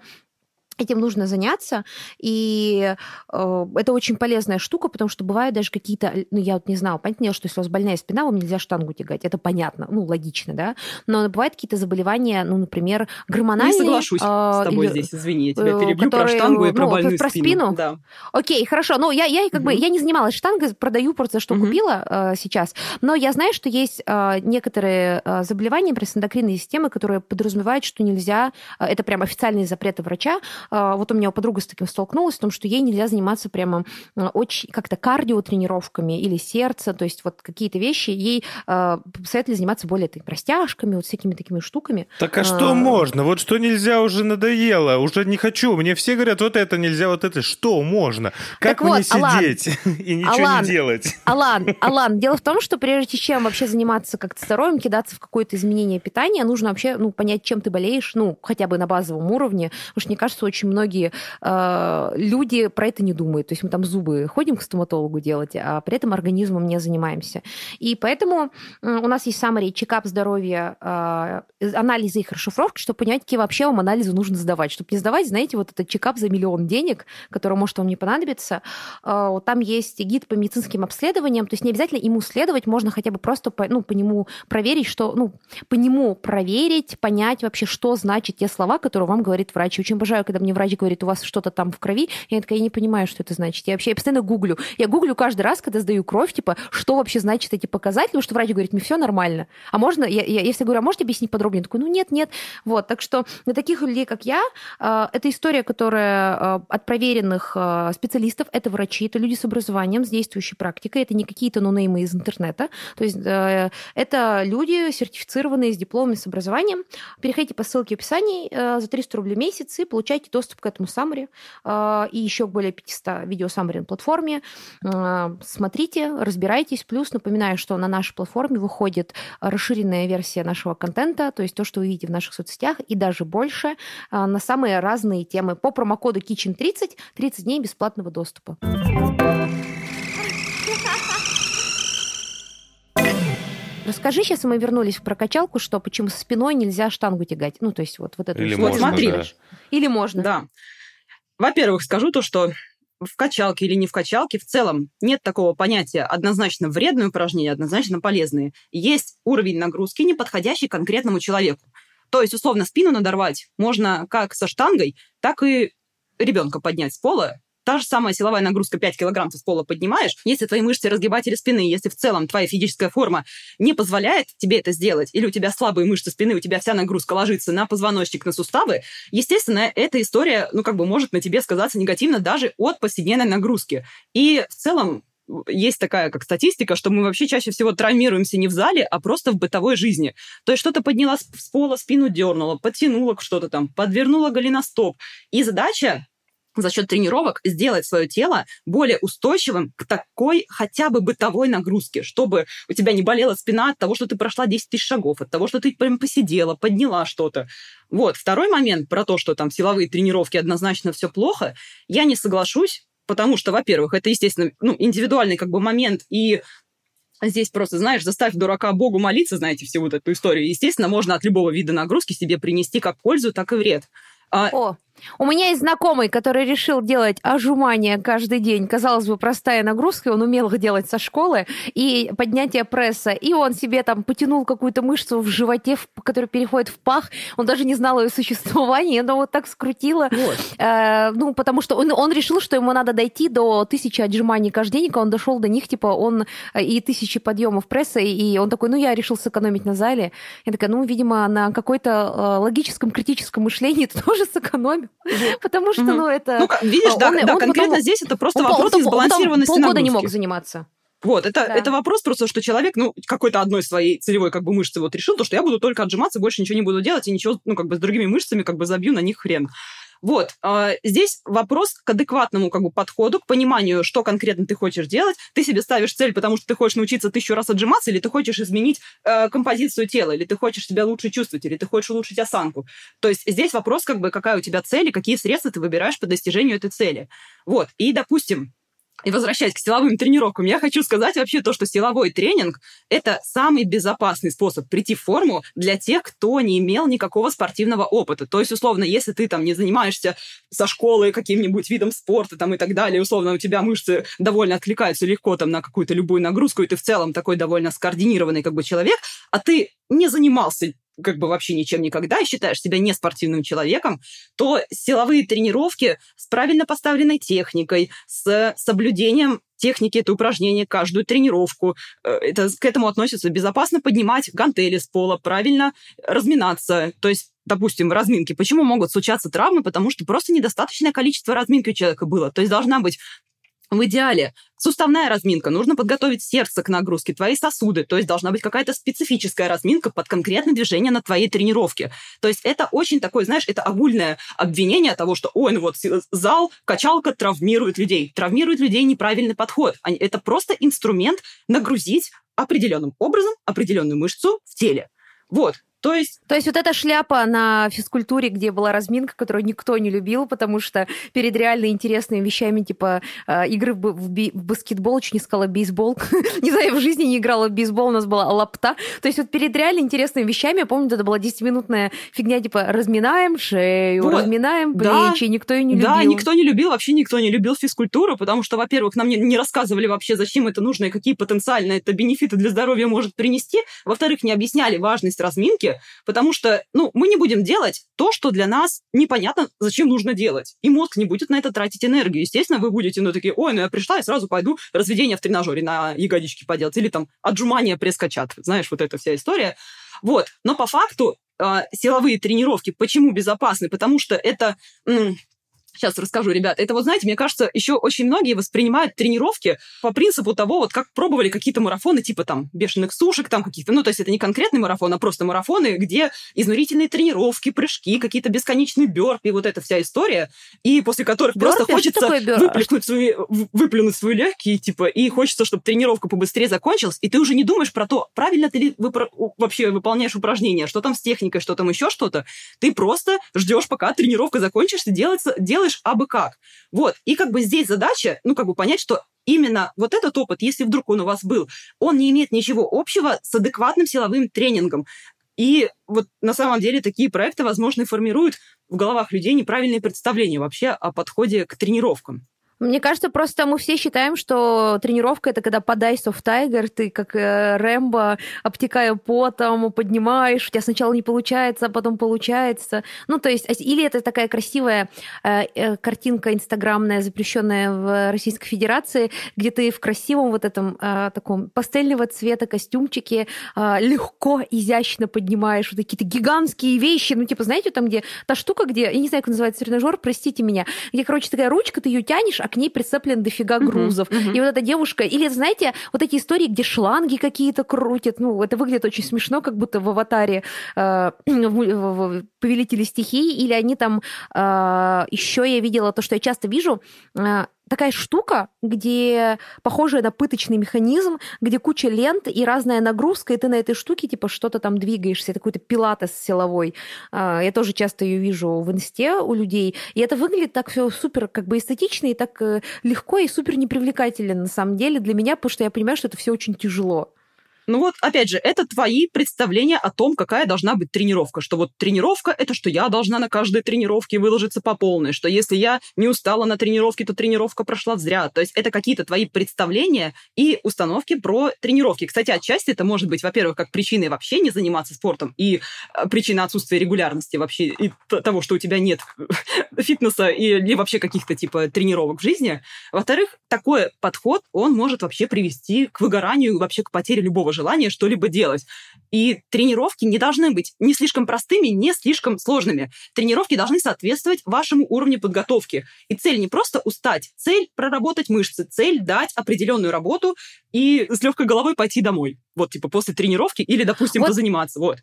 этим нужно заняться, и э, это очень полезная штука, потому что бывают даже какие-то, ну, я вот не знала, понятно, что если у вас больная спина, вам нельзя штангу тягать, это понятно, ну, логично, да, но бывают какие-то заболевания, ну, например, гормональные. Не соглашусь э, с тобой или, здесь, извини, я тебя перебью которые, про штангу и про ну, больную про спину. спину? Да. Окей, хорошо, ну, я, я как угу. бы, я не занималась штангой, продаю просто что угу. купила э, сейчас, но я знаю, что есть э, некоторые э, заболевания, например, эндокринной системы, которые подразумевают, что нельзя, э, это прям официальные запреты врача, вот у меня подруга с таким столкнулась, в том, что ей нельзя заниматься прямо очень как-то кардиотренировками или сердце, то есть вот какие-то вещи ей э, советовали заниматься более так, растяжками, вот всякими такими штуками. Так а что а, можно? Вот что нельзя уже надоело, уже не хочу. Мне все говорят, вот это нельзя, вот это. Что можно? Как так мне вот, сидеть Алан, и ничего Алан, не делать? Алан, Алан, дело в том, что прежде чем вообще заниматься как-то здоровьем, кидаться в какое-то изменение питания, нужно вообще ну, понять, чем ты болеешь, ну, хотя бы на базовом уровне. Потому что, мне кажется, очень многие многие э, люди про это не думают. То есть мы там зубы ходим к стоматологу делать, а при этом организмом не занимаемся. И поэтому у нас есть summary, чекап здоровья, э, анализы их расшифровки, чтобы понять, какие вообще вам анализы нужно сдавать. Чтобы не сдавать, знаете, вот этот чекап за миллион денег, который может вам не понадобиться. Э, там есть гид по медицинским обследованиям, то есть не обязательно ему следовать, можно хотя бы просто по, ну, по нему проверить, что, ну, по нему проверить, понять вообще, что значит те слова, которые вам говорит врач. очень обожаю, когда мне мне врач говорит, у вас что-то там в крови. Я такая, я не понимаю, что это значит. Я вообще я постоянно гуглю. Я гуглю каждый раз, когда сдаю кровь, типа, что вообще значит эти показатели, потому что врач говорит, мне все нормально. А можно, я, я, всегда говорю, а можете объяснить подробнее? Я такой, ну нет, нет. Вот, так что для таких людей, как я, э, это история, которая э, от проверенных э, специалистов, это врачи, это люди с образованием, с действующей практикой, это не какие-то нонеймы из интернета. То есть э, это люди, сертифицированные с дипломами, с образованием. Переходите по ссылке в описании э, за 300 рублей в месяц и получайте доступ к этому саммари и еще более 500 видео саммари на платформе. Э, смотрите, разбирайтесь. Плюс напоминаю, что на нашей платформе выходит расширенная версия нашего контента, то есть то, что вы видите в наших соцсетях, и даже больше на самые разные темы. По промокоду Kitchen30 30 дней бесплатного доступа. Расскажи, сейчас мы вернулись в прокачалку, что почему со спиной нельзя штангу тягать. Ну, то есть вот, вот это. Или Вот можно, смотри. да. Или можно. Да. Во-первых, скажу то, что в качалке или не в качалке в целом нет такого понятия однозначно вредные упражнения, однозначно полезные. Есть уровень нагрузки, не подходящий конкретному человеку. То есть, условно, спину надорвать можно как со штангой, так и ребенка поднять с пола. Та же самая силовая нагрузка 5 килограмм ты с пола поднимаешь. Если твои мышцы разгибатели спины, если в целом твоя физическая форма не позволяет тебе это сделать, или у тебя слабые мышцы спины, у тебя вся нагрузка ложится на позвоночник, на суставы, естественно, эта история, ну, как бы может на тебе сказаться негативно даже от повседневной нагрузки. И в целом есть такая как статистика, что мы вообще чаще всего травмируемся не в зале, а просто в бытовой жизни. То есть что-то подняла с пола, спину дернула, подтянула что-то там, подвернула голеностоп. И задача за счет тренировок сделать свое тело более устойчивым к такой хотя бы бытовой нагрузке, чтобы у тебя не болела спина от того, что ты прошла 10 тысяч шагов, от того, что ты прям посидела, подняла что-то. Вот. Второй момент про то, что там силовые тренировки однозначно все плохо, я не соглашусь, потому что, во-первых, это, естественно, ну, индивидуальный как бы момент, и Здесь просто, знаешь, заставь дурака Богу молиться, знаете, всю вот эту историю. Естественно, можно от любого вида нагрузки себе принести как пользу, так и вред. А, О, у меня есть знакомый, который решил делать отжимания каждый день. Казалось бы, простая нагрузка, он умел их делать со школы, и поднятие пресса, и он себе там потянул какую-то мышцу в животе, в- которая переходит в пах, он даже не знал ее существования, но вот так скрутило. вот. Э, ну, потому что он, он решил, что ему надо дойти до тысячи отжиманий каждый день, он дошел до них, типа, он э, и тысячи подъемов пресса, и он такой, ну, я решил сэкономить на зале. Я такая, ну, видимо, на какой-то э, логическом, критическом мышлении ты тоже сэкономил, потому что, ну, это... Ну, видишь, да, он- да, он конкретно потом- здесь это просто он вопрос он несбалансированности полгода не мог заниматься. Вот, это, Да. это вопрос просто, что человек, ну, какой-то одной своей целевой как бы мышцы вот решил, то, что я буду только отжиматься, больше ничего не буду делать, и ничего, ну, как бы с другими мышцами как бы забью на них хрен. Вот, а, здесь вопрос к адекватному как бы подходу, к пониманию, что конкретно ты хочешь делать. Ты себе ставишь цель, потому что ты хочешь научиться тысячу раз отжиматься, или ты хочешь изменить э, композицию тела, или ты хочешь себя лучше чувствовать, или ты хочешь улучшить осанку. То есть здесь вопрос, как бы, какая у тебя цель и какие средства ты выбираешь по достижению этой цели. Вот, и, допустим, и возвращаясь к силовым тренировкам, я хочу сказать вообще то, что силовой тренинг – это самый безопасный способ прийти в форму для тех, кто не имел никакого спортивного опыта. То есть, условно, если ты там не занимаешься со школы каким-нибудь видом спорта там, и так далее, условно, у тебя мышцы довольно откликаются легко там, на какую-то любую нагрузку, и ты в целом такой довольно скоординированный как бы человек, а ты не занимался как бы вообще ничем никогда и считаешь себя не спортивным человеком, то силовые тренировки с правильно поставленной техникой, с соблюдением техники это упражнение, каждую тренировку. э, Это, к этому относится безопасно поднимать гантели с пола, правильно разминаться. То есть допустим, разминки. Почему могут случаться травмы? Потому что просто недостаточное количество разминки у человека было. То есть должна быть в идеале суставная разминка, нужно подготовить сердце к нагрузке, твои сосуды, то есть должна быть какая-то специфическая разминка под конкретное движение на твоей тренировке. То есть это очень такое, знаешь, это огульное обвинение того, что, ой, ну вот зал, качалка травмирует людей. Травмирует людей неправильный подход. Это просто инструмент нагрузить определенным образом определенную мышцу в теле. Вот. То есть То есть вот эта шляпа на физкультуре, где была разминка, которую никто не любил, потому что перед реально интересными вещами, типа э, игры в, в би- в баскетбол, чуть не сказала бейсбол, не знаю, я в жизни не играла в бейсбол, у нас была лапта. То есть вот перед реально интересными вещами, я помню, это была 10-минутная фигня, типа разминаем шею, Вот. разминаем Да. плечи, никто ее не любил. Да, никто не любил, вообще никто не любил физкультуру, потому что, во-первых, нам не, не рассказывали вообще, зачем это нужно и какие потенциально это бенефиты для здоровья может принести. Во-вторых, не объясняли важность разминки. Тренировки, потому что, ну, мы не будем делать то, что для нас непонятно, зачем нужно делать. И мозг не будет на это тратить энергию. Естественно, вы будете, ну, такие, ой, ну, я пришла и сразу пойду разведение в тренажере на ягодички поделать. Или там отжимания пресс-качат. Знаешь, вот эта вся история. Вот. Но по факту э, силовые тренировки почему безопасны? Потому что это Сейчас расскажу, ребят. Это вот, знаете, мне кажется, еще очень многие воспринимают тренировки по принципу того, вот как пробовали какие-то марафоны, типа там бешеных сушек, там каких-то, ну, то есть это не конкретный марафон, а просто марафоны, где изнурительные тренировки, прыжки, какие-то бесконечные бёрпи, вот эта вся история, и после которых бёрпи? просто хочется выплюнуть свои, выплюнуть свои легкие, типа, и хочется, чтобы тренировка побыстрее закончилась, и ты уже не думаешь про то, правильно ты ли выпро- вообще выполняешь упражнения, что там с техникой, что там еще что-то. Ты просто ждешь, пока тренировка закончится, делается, делаешь делаешь абы как. Вот. И как бы здесь задача, ну, как бы понять, что именно вот этот опыт, если вдруг он у вас был, он не имеет ничего общего с адекватным силовым тренингом. И вот на самом деле такие проекты, возможно, формируют в головах людей неправильные представления вообще о подходе к тренировкам. Мне кажется, просто мы все считаем, что тренировка это когда подай soft tiger, ты как э, Рэмбо, обтекая потом, поднимаешь, у тебя сначала не получается, а потом получается. Ну, то есть, или это такая красивая э, э, картинка инстаграмная, запрещенная в Российской Федерации, где ты в красивом вот этом э, таком пастельного цвета костюмчике э, легко, изящно поднимаешь вот какие-то гигантские вещи, ну, типа, знаете, там, где та штука, где, я не знаю, как называется тренажер, простите меня, где, короче, такая ручка, ты ее тянешь, а к ней прицеплен дофига грузов. Uh-huh, uh-huh. И вот эта девушка, или, знаете, вот эти истории, где шланги какие-то крутят, ну, это выглядит очень смешно, как будто в аватаре э, в, Повелители стихий, или они там э, еще я видела то, что я часто вижу, э, такая штука, где похожая на пыточный механизм, где куча лент и разная нагрузка, и ты на этой штуке типа что-то там двигаешься, это какой-то пилатес силовой. А, я тоже часто ее вижу в инсте у людей, и это выглядит так все супер как бы эстетично и так э, легко и супер непривлекательно на самом деле для меня, потому что я понимаю, что это все очень тяжело. Ну вот, опять же, это твои представления о том, какая должна быть тренировка. Что вот тренировка — это что я должна на каждой тренировке выложиться по полной. Что если я не устала на тренировке, то тренировка прошла зря. То есть это какие-то твои представления и установки про тренировки. Кстати, отчасти это может быть, во-первых, как причиной вообще не заниматься спортом и э, причина отсутствия регулярности вообще и того, что у тебя нет фитнеса или вообще каких-то типа тренировок в жизни. Во-вторых, такой подход, он может вообще привести к выгоранию, вообще к потере любого желание что-либо делать. И тренировки не должны быть не слишком простыми, не слишком сложными. Тренировки должны соответствовать вашему уровню подготовки. И цель не просто устать, цель проработать мышцы, цель дать определенную работу и с легкой головой пойти домой. Вот, типа, после тренировки или, допустим, вот. позаниматься. Вот.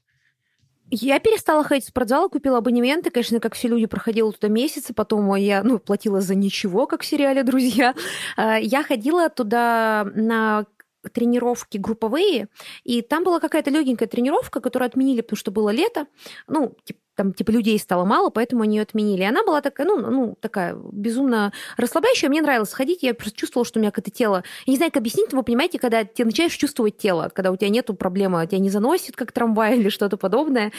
Я перестала ходить в спортзал, купила абонементы, конечно, как все люди, проходила туда месяцы, потом я, ну, платила за ничего, как в сериале «Друзья». А, я ходила туда на тренировки групповые, и там была какая-то легенькая тренировка, которую отменили, потому что было лето, ну, типа, там, типа, людей стало мало, поэтому они ее отменили. И она была такая, ну, ну, такая безумно расслабляющая. Мне нравилось ходить, я просто чувствовала, что у меня какое-то тело... Я не знаю, как объяснить, но вы понимаете, когда ты начинаешь чувствовать тело, когда у тебя нету проблемы, тебя не заносит, как трамвай или что-то подобное.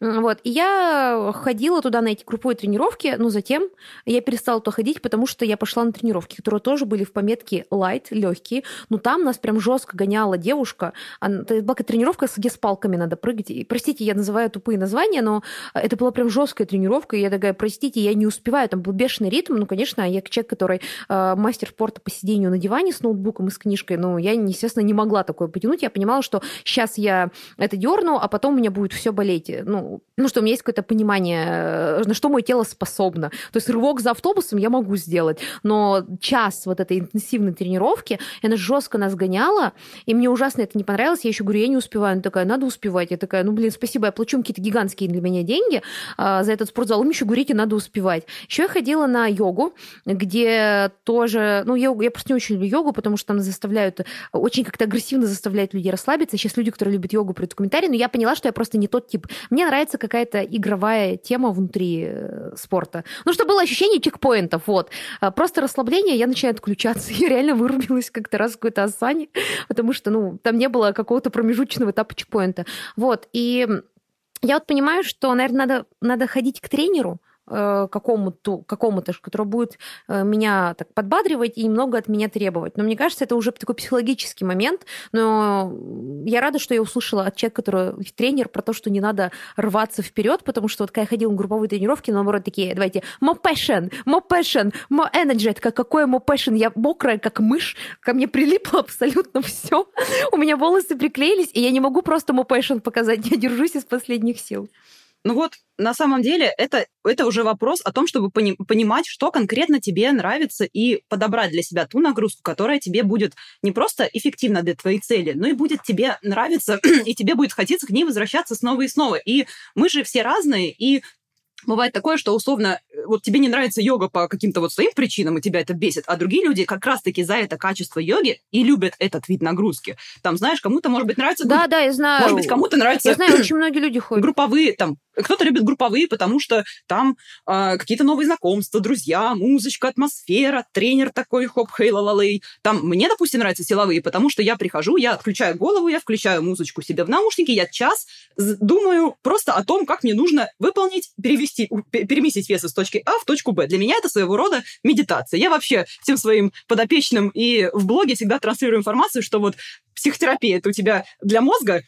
Вот. И я ходила туда на эти групповые тренировки, но затем я перестала туда ходить, потому что я пошла на тренировки, которые тоже были в пометке light, легкие. Но там нас прям жестко гоняла девушка. Это была тренировка, где с палками надо прыгать. И, простите, я называю тупые названия, но это была прям жесткая тренировка, и я такая, простите, я не успеваю, там был бешеный ритм, ну, конечно, я человек, который э, мастер спорта по сидению на диване с ноутбуком и с книжкой, но я, естественно, не могла такое потянуть, я понимала, что сейчас я это дерну, а потом у меня будет все болеть, ну, ну, что у меня есть какое-то понимание, э, на что мое тело способно. То есть рывок за автобусом я могу сделать, но час вот этой интенсивной тренировки, она жестко нас гоняла, и мне ужасно это не понравилось, я еще говорю, я не успеваю, она такая, надо успевать, я такая, ну, блин, спасибо, я плачу какие-то гигантские для меня деньги, а, за этот спортзал. Им еще говорите, надо успевать. Еще я ходила на йогу, где тоже... Ну, йогу, я просто не очень люблю йогу, потому что там заставляют... Очень как-то агрессивно заставляют людей расслабиться. Сейчас люди, которые любят йогу, придут в комментарии, но я поняла, что я просто не тот тип. Мне нравится какая-то игровая тема внутри э, спорта. Ну, чтобы было ощущение чекпоинтов, вот. А, просто расслабление, я начинаю отключаться. Я реально вырубилась как-то раз в какой-то асане, потому что, ну, там не было какого-то промежуточного этапа чекпоинта. Вот. И я вот понимаю, что, наверное, надо, надо ходить к тренеру, какому-то, какому-то, который будет э, меня так подбадривать и немного от меня требовать. Но мне кажется, это уже такой психологический момент. Но я рада, что я услышала от человека, который тренер, про то, что не надо рваться вперед, потому что вот когда я ходила на групповые тренировки, наоборот, такие, давайте, more passion, more passion, more energy. Это как, какое more passion? Я мокрая, как мышь, ко мне прилипло абсолютно все. У меня волосы приклеились, и я не могу просто more passion показать. Я держусь из последних сил. Ну вот, на самом деле, это, это уже вопрос о том, чтобы пони- понимать, что конкретно тебе нравится, и подобрать для себя ту нагрузку, которая тебе будет не просто эффективна для твоей цели, но и будет тебе нравиться, и тебе будет хотеться к ней возвращаться снова и снова. И мы же все разные, и Бывает такое, что условно э, вот тебе не нравится йога по каким-то вот своим причинам, и тебя это бесит, а другие люди как раз-таки за это качество йоги и любят этот вид нагрузки. Там, знаешь, кому-то, может быть, нравится... Да, да, я знаю. Может быть, кому-то нравится... Я знаю, очень многие люди ходят. Групповые, там, кто-то любит групповые, потому что там э, какие-то новые знакомства, друзья, музычка, атмосфера, тренер такой, хоп, хей, ла лей Там мне, допустим, нравятся силовые, потому что я прихожу, я отключаю голову, я включаю музычку себе в наушники, я час думаю просто о том, как мне нужно выполнить, перевести, переместить вес из точки А в точку Б. Для меня это своего рода медитация. Я вообще всем своим подопечным и в блоге всегда транслирую информацию, что вот психотерапия это у тебя для мозга,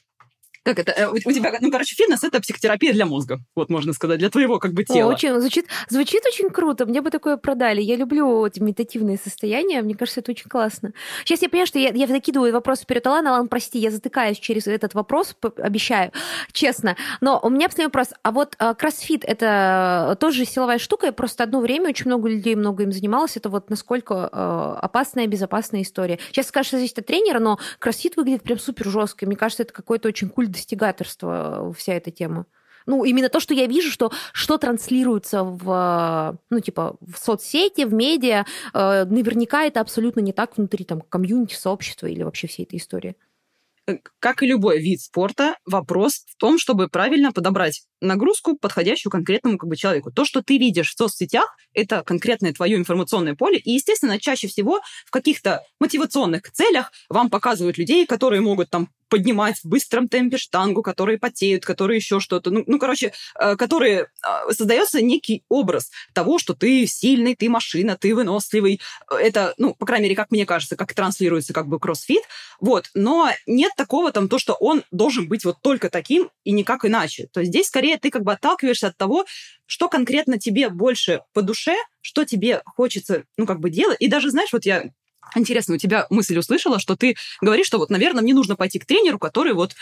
как это, э, у, у тебя, ну, короче, фитнес — это психотерапия для мозга, вот можно сказать, для твоего как бы тела. О, очень, звучит, звучит очень круто, мне бы такое продали. Я люблю эти медитативные состояния, мне кажется, это очень классно. Сейчас я понимаю, что я, я закидываю вопрос вперед. Алан, Алан, прости, я затыкаюсь через этот вопрос, обещаю, честно. Но у меня последний вопрос. А вот а, кроссфит — это тоже силовая штука, я просто одно время очень много людей много им занималось. Это вот насколько э, опасная, безопасная история. Сейчас скажешь, что зависит от тренера, но кроссфит выглядит прям супер жестко. Мне кажется, это какой-то очень культ достигаторство э, вся эта тема. Ну, именно то, что я вижу, что, что транслируется в, ну, типа, в соцсети, в медиа, э, наверняка это абсолютно не так внутри там комьюнити, сообщества или вообще всей этой истории. Э, как и любой вид спорта, вопрос в том, чтобы правильно подобрать нагрузку, подходящую конкретному как бы, человеку. То, что ты видишь в соцсетях, это конкретное твое информационное поле. И, естественно, чаще всего в каких-то мотивационных целях вам показывают людей, которые могут там поднимать в быстром темпе штангу, которые потеют, которые еще что-то. Ну, ну короче, э, которые... Э, создается некий образ того, что ты сильный, ты машина, ты выносливый. Это, ну, по крайней мере, как мне кажется, как транслируется как бы кроссфит. Вот. Но нет такого там, то, что он должен быть вот только таким и никак иначе. То есть здесь скорее ты как бы отталкиваешься от того, что конкретно тебе больше по душе, что тебе хочется, ну, как бы делать. И даже, знаешь, вот я Интересно, у тебя мысль услышала, что ты говоришь, что вот, наверное, мне нужно пойти к тренеру, который вот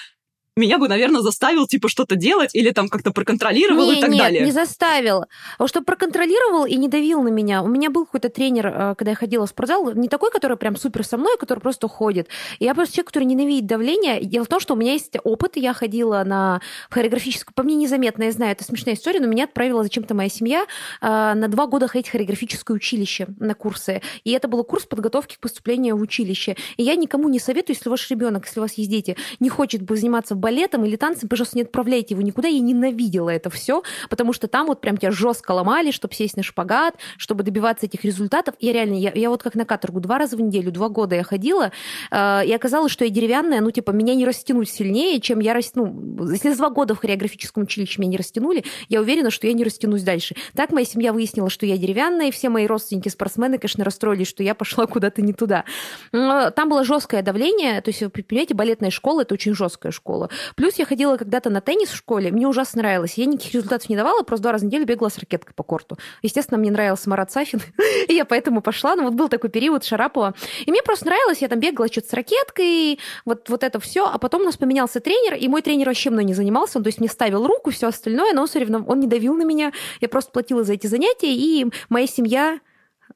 меня бы, наверное, заставил, типа, что-то делать или там как-то проконтролировал не, и так нет, далее. не заставил. А что проконтролировал и не давил на меня. У меня был какой-то тренер, э, когда я ходила в спортзал, не такой, который прям супер со мной, который просто ходит. Я просто человек, который ненавидит давление. Дело в том, что у меня есть опыт, я ходила на хореографическую, по мне незаметно, я знаю, это смешная история, но меня отправила зачем-то моя семья э, на два года ходить в хореографическое училище на курсы. И это был курс подготовки к поступлению в училище. И я никому не советую, если ваш ребенок, если у вас есть дети, не хочет заниматься балетом или танцем, пожалуйста, не отправляйте его никуда. Я ненавидела это все, потому что там вот прям тебя жестко ломали, чтобы сесть на шпагат, чтобы добиваться этих результатов. Я реально, я, я вот как на каторгу два раза в неделю, два года я ходила, э, и оказалось, что я деревянная, ну, типа, меня не растянуть сильнее, чем я растяну. Если за два года в хореографическом училище меня не растянули, я уверена, что я не растянусь дальше. Так моя семья выяснила, что я деревянная, и все мои родственники-спортсмены, конечно, расстроились, что я пошла куда-то не туда. Там было жесткое давление, то есть, понимаете, балетная школа – это очень жесткая школа. Плюс я ходила когда-то на теннис в школе, мне ужасно нравилось. Я никаких результатов не давала, просто два раза в неделю бегала с ракеткой по корту. Естественно, мне нравился Марат Сафин, и я поэтому пошла. Ну, вот был такой период Шарапова. И мне просто нравилось, я там бегала что-то с ракеткой, вот, вот это все. А потом у нас поменялся тренер, и мой тренер вообще мной не занимался. Он, то есть мне ставил руку, все остальное, но он все он не давил на меня. Я просто платила за эти занятия, и моя семья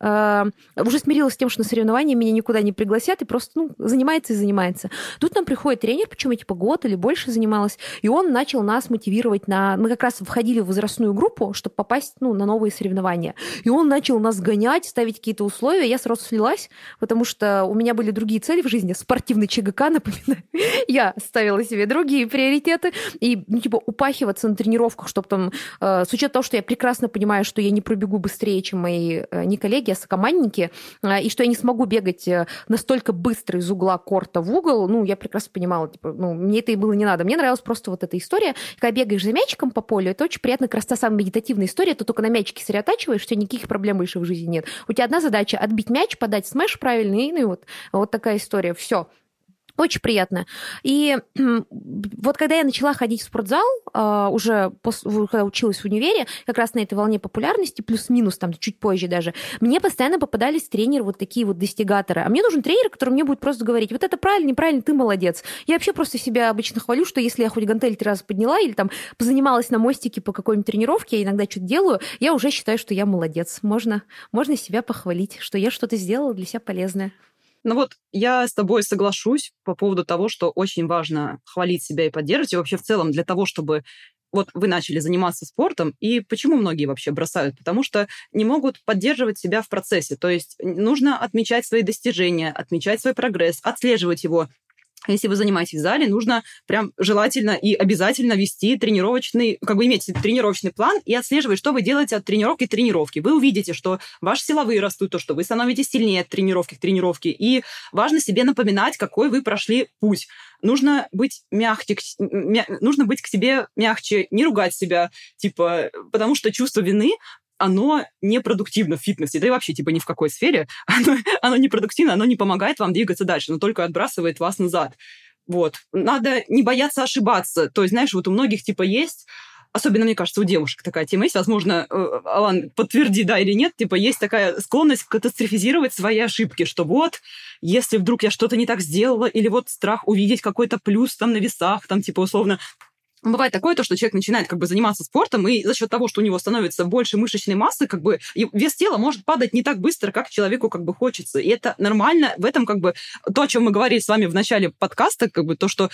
уже смирилась с тем, что на соревнования меня никуда не пригласят, и просто ну, занимается и занимается. Тут нам приходит тренер, почему я типа год или больше занималась, и он начал нас мотивировать на... Мы как раз входили в возрастную группу, чтобы попасть ну, на новые соревнования. И он начал нас гонять, ставить какие-то условия. Я сразу слилась, потому что у меня были другие цели в жизни. Спортивный ЧГК, напоминаю. я ставила себе другие приоритеты. И, ну, типа, упахиваться на тренировках, чтобы там... Э, с учетом того, что я прекрасно понимаю, что я не пробегу быстрее, чем мои э, не коллеги, коллеги, сокомандники, а, и что я не смогу бегать э, настолько быстро из угла корта в угол, ну, я прекрасно понимала, типа, ну, мне это и было не надо. Мне нравилась просто вот эта история. Когда бегаешь за мячиком по полю, это очень приятно, как раз та самая медитативная история, ты только на мячике сосредотачиваешь, у тебя никаких проблем больше в жизни нет. У тебя одна задача — отбить мяч, подать смеш правильный, ну и вот, вот такая история. Все. Очень приятно. И вот когда я начала ходить в спортзал, а, уже после, когда училась в универе, как раз на этой волне популярности, плюс-минус там чуть позже даже, мне постоянно попадались тренеры вот такие вот достигаторы. А мне нужен тренер, который мне будет просто говорить, вот это правильно, неправильно, ты молодец. Я вообще просто себя обычно хвалю, что если я хоть гантель три раза подняла или там позанималась на мостике по какой-нибудь тренировке, я иногда что-то делаю, я уже считаю, что я молодец. Можно, можно себя похвалить, что я что-то сделала для себя полезное. Ну вот я с тобой соглашусь по поводу того, что очень важно хвалить себя и поддерживать, и вообще в целом для того, чтобы вот вы начали заниматься спортом, и почему многие вообще бросают? Потому что не могут поддерживать себя в процессе. То есть нужно отмечать свои достижения, отмечать свой прогресс, отслеживать его, если вы занимаетесь в зале, нужно прям желательно и обязательно вести тренировочный, как бы иметь тренировочный план и отслеживать, что вы делаете от тренировки к тренировке. Вы увидите, что ваши силовые растут, то, что вы становитесь сильнее от тренировки к тренировке. И важно себе напоминать, какой вы прошли путь. Нужно быть мягче, мя, нужно быть к себе мягче, не ругать себя, типа, потому что чувство вины оно непродуктивно в фитнесе, да и вообще, типа, ни в какой сфере. Оно, оно непродуктивно, оно не помогает вам двигаться дальше, но только отбрасывает вас назад. Вот. Надо не бояться ошибаться. То есть, знаешь, вот у многих, типа, есть особенно, мне кажется, у девушек такая тема есть, возможно, э, Алан, подтверди, да или нет, типа, есть такая склонность катастрофизировать свои ошибки, что вот, если вдруг я что-то не так сделала, или вот страх увидеть какой-то плюс там на весах, там, типа, условно, Бывает такое, то, что человек начинает как бы заниматься спортом, и за счет того, что у него становится больше мышечной массы, как бы вес тела может падать не так быстро, как человеку как бы хочется. И это нормально. В этом как бы то, о чем мы говорили с вами в начале подкаста, как бы то, что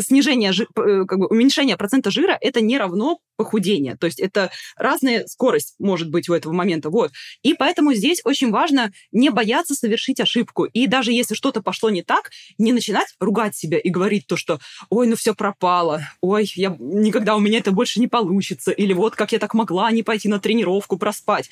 снижение, э, как бы уменьшение процента жира это не равно похудение. То есть это разная скорость может быть у этого момента. Вот. И поэтому здесь очень важно не бояться совершить ошибку. И даже если что-то пошло не так, не начинать ругать себя и говорить то, что ой, ну все пропало, ой, я никогда у меня это больше не получится, или вот как я так могла не пойти на тренировку, проспать.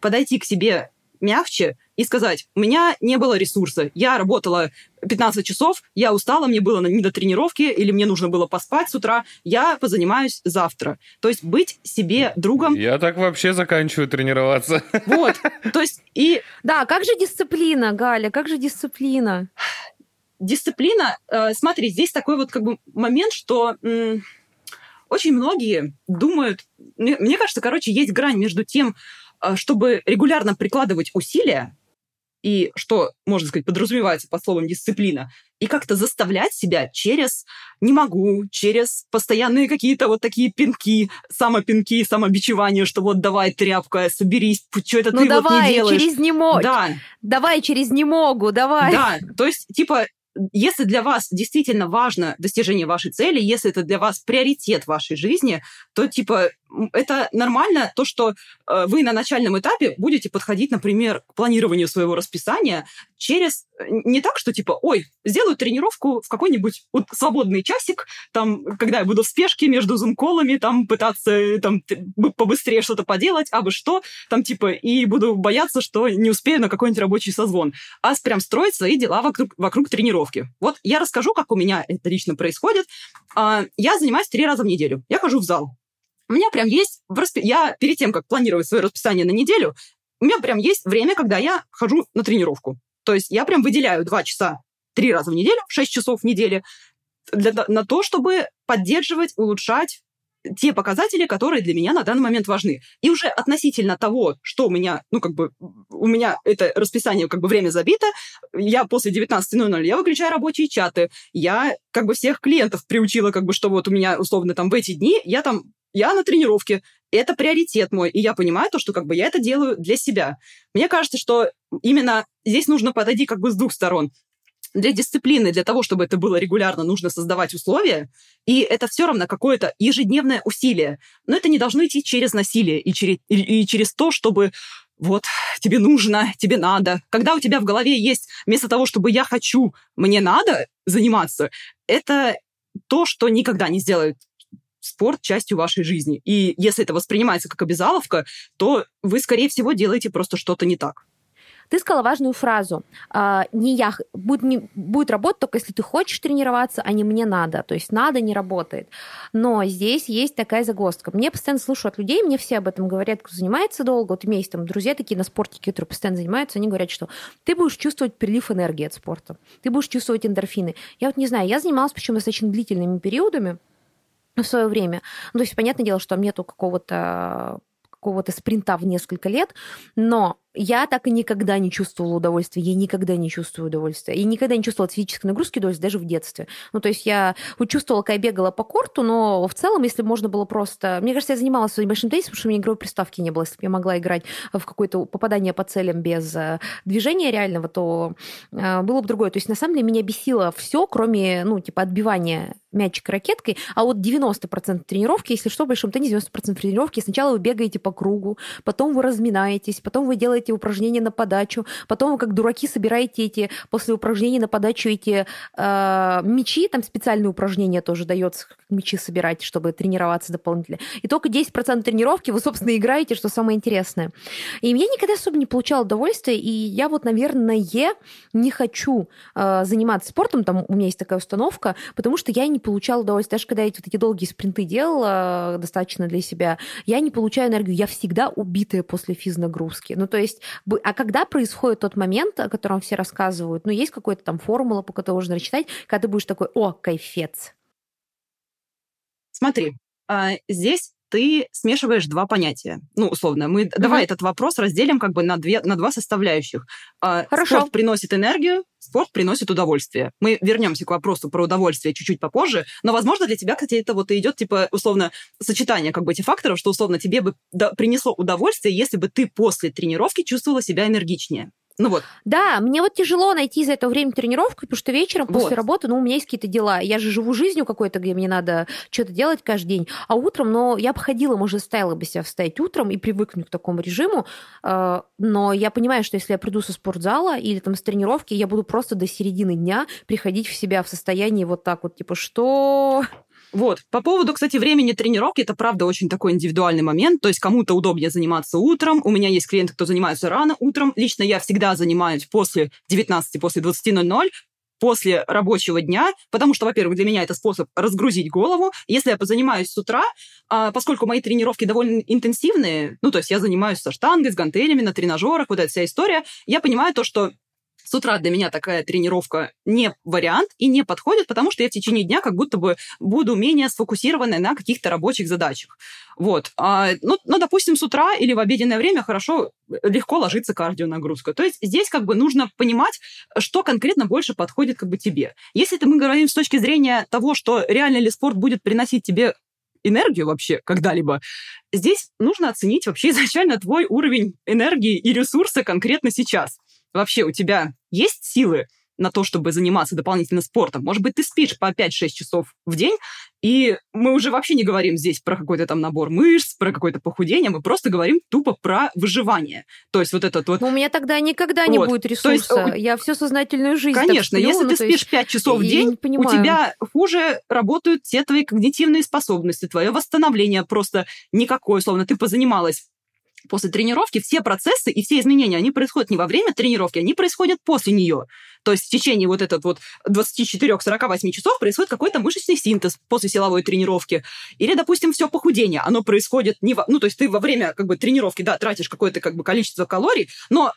Подойти к себе мягче и сказать, у меня не было ресурса, я работала 15 часов, я устала, мне было не до тренировки, или мне нужно было поспать с утра, я позанимаюсь завтра. То есть быть себе другом. Я так вообще заканчиваю тренироваться. Вот, то есть и... Да, как же дисциплина, Галя, как же дисциплина? Дисциплина, э, смотри, здесь такой вот как бы момент, что м- очень многие думают, мне, мне кажется, короче, есть грань между тем, чтобы регулярно прикладывать усилия, и что, можно сказать, подразумевается под словом дисциплина, и как-то заставлять себя через «не могу», через постоянные какие-то вот такие пинки, самопинки, самобичевание, что вот давай, тряпка, соберись, что это ну ты давай, вот не делаешь. через «не могу». Да. Давай через «не могу», давай. Да, то есть, типа, если для вас действительно важно достижение вашей цели, если это для вас приоритет вашей жизни, то, типа, это нормально, то, что э, вы на начальном этапе будете подходить, например, к планированию своего расписания через... Э, не так, что типа, ой, сделаю тренировку в какой-нибудь вот, свободный часик, там, когда я буду в спешке между зум-колами, там, пытаться э, там, побыстрее что-то поделать, а бы что, там, типа, и буду бояться, что не успею на какой-нибудь рабочий созвон. А прям строить свои дела вокруг, вокруг тренировки. Вот я расскажу, как у меня это лично происходит. А, я занимаюсь три раза в неделю. Я хожу в зал. У меня прям есть... В расп... Я перед тем, как планировать свое расписание на неделю, у меня прям есть время, когда я хожу на тренировку. То есть я прям выделяю два часа три раза в неделю, шесть часов в неделю для, на то, чтобы поддерживать, улучшать те показатели, которые для меня на данный момент важны. И уже относительно того, что у меня, ну, как бы, у меня это расписание, как бы, время забито, я после 19.00, я выключаю рабочие чаты, я, как бы, всех клиентов приучила, как бы, что вот у меня, условно, там, в эти дни я там я на тренировке, это приоритет мой, и я понимаю то, что как бы я это делаю для себя. Мне кажется, что именно здесь нужно подойти как бы с двух сторон. Для дисциплины, для того, чтобы это было регулярно, нужно создавать условия, и это все равно какое-то ежедневное усилие. Но это не должно идти через насилие и через, и, и через то, чтобы вот, тебе нужно, тебе надо. Когда у тебя в голове есть, вместо того, чтобы я хочу, мне надо заниматься, это то, что никогда не сделает спорт частью вашей жизни. И если это воспринимается как обязаловка, то вы, скорее всего, делаете просто что-то не так. Ты сказала важную фразу. А, не я, будет, не, будет работать только если ты хочешь тренироваться, а не мне надо. То есть надо не работает. Но здесь есть такая загвоздка. Мне постоянно слышу от людей, мне все об этом говорят, кто занимается долго. Вот у меня есть там друзья такие на спортике, которые постоянно занимаются, они говорят, что ты будешь чувствовать прилив энергии от спорта. Ты будешь чувствовать эндорфины. Я вот не знаю, я занималась причем достаточно длительными периодами в свое время. Ну, то есть, понятное дело, что нету какого-то какого-то спринта в несколько лет, но я так и никогда не чувствовала удовольствия, я никогда не чувствую удовольствия. И никогда не чувствовала физической нагрузки удовольствия, даже в детстве. Ну, то есть я чувствовала, когда я бегала по корту, но в целом, если можно было просто... Мне кажется, я занималась своим большим теннисом, потому что у меня игровой приставки не было. Если бы я могла играть в какое-то попадание по целям без э, движения реального, то э, было бы другое. То есть, на самом деле, меня бесило все, кроме, ну, типа, отбивания мячика ракеткой, а вот 90% тренировки, если что, в большом теннисе 90% тренировки, сначала вы бегаете по кругу, потом вы разминаетесь, потом вы делаете делаете упражнения на подачу, потом вы как дураки собираете эти, после упражнений на подачу эти э, мячи, там специальные упражнения тоже дается, мячи собирать, чтобы тренироваться дополнительно. И только 10% тренировки вы, собственно, играете, что самое интересное. И я никогда особо не получала удовольствия, и я вот, наверное, не хочу э, заниматься спортом, там у меня есть такая установка, потому что я не получала удовольствия. Даже когда я вот эти долгие спринты делала э, достаточно для себя, я не получаю энергию. Я всегда убитая после физнагрузки. Ну, то есть, а когда происходит тот момент, о котором все рассказывают, ну, есть какая-то там формула, по которой можно рассчитать, когда ты будешь такой, о, кайфец. Смотри, а, здесь ты смешиваешь два понятия. Ну, условно, мы mm-hmm. давай этот вопрос разделим как бы на, две, на два составляющих. А, Хорошо. Спорт приносит энергию, спорт приносит удовольствие. Мы вернемся к вопросу про удовольствие чуть-чуть попозже, но, возможно, для тебя, кстати, это вот идет, типа, условно, сочетание как бы этих факторов, что, условно, тебе бы принесло удовольствие, если бы ты после тренировки чувствовала себя энергичнее. Ну вот. Да, мне вот тяжело найти за это время тренировку, потому что вечером вот. после работы, ну, у меня есть какие-то дела. Я же живу жизнью какой-то, где мне надо что-то делать каждый день. А утром, но я бы ходила, может, заставила бы себя встать утром и привыкнуть к такому режиму. Э, но я понимаю, что если я приду со спортзала или там с тренировки, я буду просто до середины дня приходить в себя в состоянии вот так вот, типа, что... Вот. По поводу, кстати, времени тренировки, это правда очень такой индивидуальный момент. То есть кому-то удобнее заниматься утром. У меня есть клиенты, кто занимается рано утром. Лично я всегда занимаюсь после 19, после 20.00 после рабочего дня, потому что, во-первых, для меня это способ разгрузить голову. Если я позанимаюсь с утра, а, поскольку мои тренировки довольно интенсивные, ну, то есть я занимаюсь со штангой, с гантелями, на тренажерах, вот эта вся история, я понимаю то, что с утра для меня такая тренировка не вариант и не подходит, потому что я в течение дня как будто бы буду менее сфокусированной на каких-то рабочих задачах. Вот. А, ну, ну, допустим, с утра или в обеденное время хорошо, легко ложится кардионагрузка. То есть здесь как бы нужно понимать, что конкретно больше подходит как бы тебе. Если мы говорим с точки зрения того, что реально ли спорт будет приносить тебе энергию вообще когда-либо, здесь нужно оценить вообще изначально твой уровень энергии и ресурса конкретно сейчас вообще у тебя есть силы на то, чтобы заниматься дополнительно спортом. Может быть, ты спишь по 5-6 часов в день, и мы уже вообще не говорим здесь про какой-то там набор мышц, про какое-то похудение, мы просто говорим тупо про выживание. То есть вот этот вот... Но у меня тогда никогда вот. не будет ресурса. есть, я всю сознательную жизнь Конечно, сплю, если ну, ты спишь есть... 5 часов в день, у тебя хуже работают все твои когнитивные способности, твое восстановление просто никакое, словно ты позанималась после тренировки все процессы и все изменения, они происходят не во время тренировки, они происходят после нее. То есть в течение вот этот вот 24-48 часов происходит какой-то мышечный синтез после силовой тренировки. Или, допустим, все похудение, оно происходит не во... Ну, то есть ты во время как бы тренировки, да, тратишь какое-то как бы количество калорий, но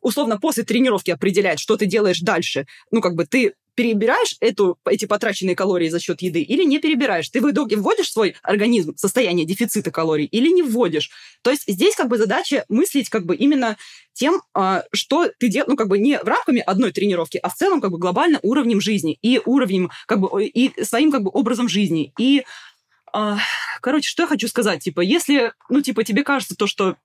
условно после тренировки определяет, что ты делаешь дальше. Ну, как бы ты перебираешь эту, эти потраченные калории за счет еды или не перебираешь. Ты в итоге вводишь в свой организм в состояние дефицита калорий или не вводишь. То есть здесь как бы задача мыслить как бы именно тем, а, что ты делаешь, ну, как бы не в рамками одной тренировки, а в целом как бы глобально уровнем жизни и уровнем, как бы, и своим как бы образом жизни. И а, Короче, что я хочу сказать, типа, если, ну, типа, тебе кажется то, что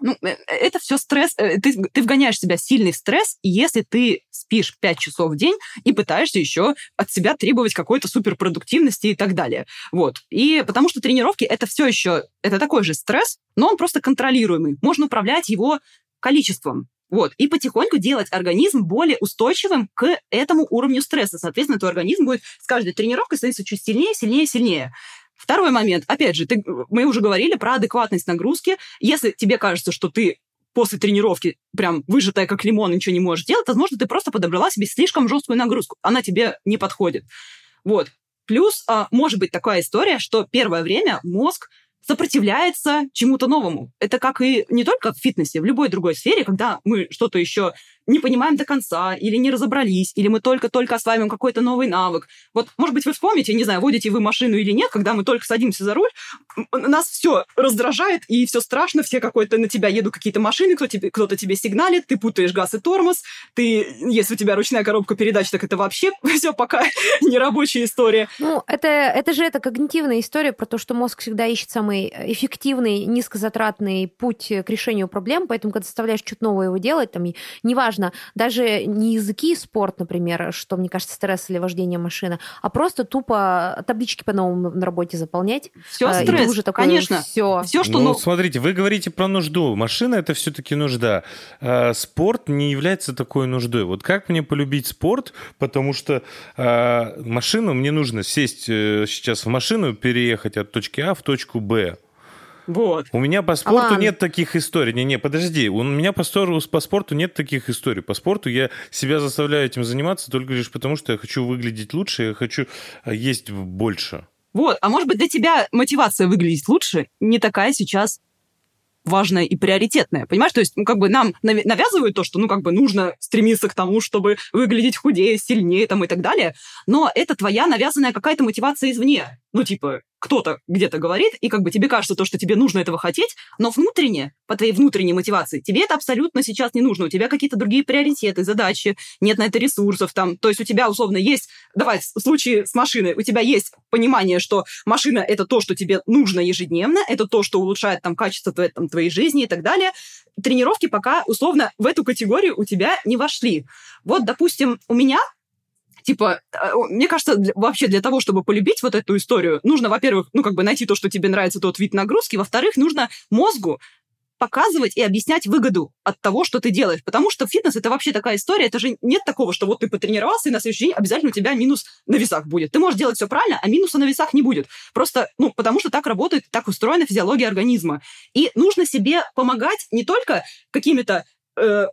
ну, э, это все стресс. Э, ты, ты вгоняешь себя в сильный стресс, если ты спишь 5 часов в день и пытаешься еще от себя требовать какой-то суперпродуктивности и так далее. Вот. И потому что тренировки это все еще, это такой же стресс, но он просто контролируемый. Можно управлять его количеством. Вот. И потихоньку делать организм более устойчивым к этому уровню стресса. Соответственно, твой организм будет с каждой тренировкой становиться чуть сильнее, сильнее, сильнее. Второй момент. Опять же, ты, мы уже говорили про адекватность нагрузки. Если тебе кажется, что ты после тренировки прям выжатая как лимон, ничего не можешь делать, возможно, ты просто подобрала себе слишком жесткую нагрузку. Она тебе не подходит. Вот. Плюс, а, может быть такая история, что первое время мозг сопротивляется чему-то новому. Это как и не только в фитнесе, в любой другой сфере, когда мы что-то еще не понимаем до конца, или не разобрались, или мы только-только осваиваем какой-то новый навык. Вот, может быть, вы вспомните, не знаю, водите вы машину или нет, когда мы только садимся за руль, нас все раздражает, и все страшно, все какой-то на тебя едут какие-то машины, кто тебе, кто-то тебе сигналит, ты путаешь газ и тормоз, ты, если у тебя ручная коробка передач, так это вообще все пока не рабочая история. Ну, это, это же это когнитивная история про то, что мозг всегда ищет самый эффективный, низкозатратный путь к решению проблем, поэтому, когда заставляешь что-то новое его делать, там, неважно, важно даже не языки спорт, например, что, мне кажется, стресс или вождение машины, а просто тупо таблички по-новому на работе заполнять. Все а, стресс, уже такое, конечно. Все. все что ну, ну, смотрите, вы говорите про нужду. Машина — это все-таки нужда. А спорт не является такой нуждой. Вот как мне полюбить спорт? Потому что а, машину мне нужно сесть э, сейчас в машину, переехать от точки А в точку Б. Вот. У меня по спорту Алан. нет таких историй. Не-не, подожди. У меня по, по спорту нет таких историй. По спорту я себя заставляю этим заниматься только лишь потому, что я хочу выглядеть лучше, я хочу э, есть больше. Вот, а может быть для тебя мотивация выглядеть лучше не такая сейчас важное и приоритетное. Понимаешь, то есть, ну, как бы нам навязывают то, что, ну, как бы нужно стремиться к тому, чтобы выглядеть худее, сильнее там и так далее, но это твоя навязанная какая-то мотивация извне. Ну, типа, кто-то где-то говорит, и как бы тебе кажется то, что тебе нужно этого хотеть, но внутренне, по твоей внутренней мотивации, тебе это абсолютно сейчас не нужно. У тебя какие-то другие приоритеты, задачи, нет на это ресурсов там. То есть у тебя, условно, есть, давай, в случае с машиной, у тебя есть понимание, что машина — это то, что тебе нужно ежедневно, это то, что улучшает там качество твоей, там, твоей жизни и так далее. Тренировки пока, условно, в эту категорию у тебя не вошли. Вот, допустим, у меня Типа, а, мне кажется, для, вообще для того, чтобы полюбить вот эту историю, нужно, во-первых, ну, как бы найти то, что тебе нравится, тот вид нагрузки, во-вторых, нужно мозгу показывать и объяснять выгоду от того, что ты делаешь. Потому что фитнес — это вообще такая история. Это же нет такого, что вот ты потренировался, и на следующий день обязательно у тебя минус на весах будет. Ты можешь делать все правильно, а минуса на весах не будет. Просто, ну, потому что так работает, так устроена физиология организма. И нужно себе помогать не только какими-то э, Э,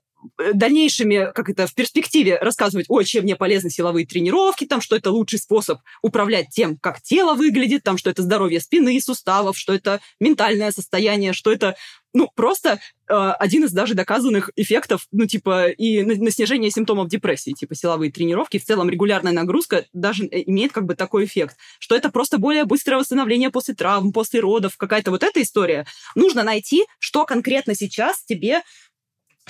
дальнейшими, как это, в перспективе рассказывать, ой, чем мне полезны силовые тренировки, там, что это лучший способ управлять тем, как тело выглядит, там, что это здоровье спины и суставов, что это ментальное состояние, что это, ну, просто э, один из даже доказанных эффектов, ну, типа, и на, на снижение симптомов депрессии, типа, силовые тренировки, в целом регулярная нагрузка даже э, имеет как бы такой эффект, что это просто более быстрое восстановление после травм, после родов, какая-то вот эта история. Нужно найти, что конкретно сейчас тебе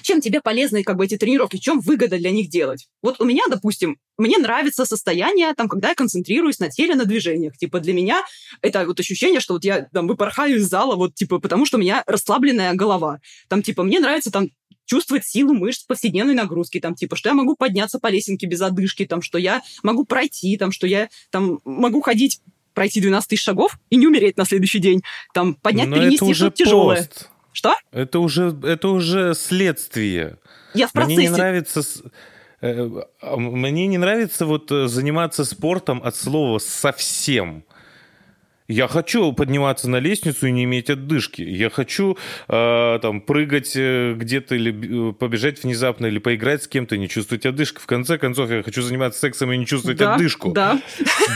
чем тебе полезны как бы эти тренировки, чем выгода для них делать. Вот у меня, допустим, мне нравится состояние, там, когда я концентрируюсь на теле, на движениях. Типа для меня это вот ощущение, что вот я там выпорхаю из зала, вот типа потому что у меня расслабленная голова. Там типа мне нравится там чувствовать силу мышц повседневной нагрузки, там, типа, что я могу подняться по лесенке без одышки, там, что я могу пройти, там, что я там могу ходить пройти 12 тысяч шагов и не умереть на следующий день, там, поднять, Но перенести что-то тяжелое. Пост. Что? Это уже, это уже следствие. Я в процессе. Мне не нравится... Э, а, мне не нравится вот э, заниматься спортом от слова совсем. Я хочу подниматься на лестницу и не иметь отдышки. Я хочу э, там прыгать э, где-то или побежать внезапно или поиграть с кем-то и не чувствовать отдышку. В конце концов, я хочу заниматься сексом и не чувствовать да, отдышку. Да.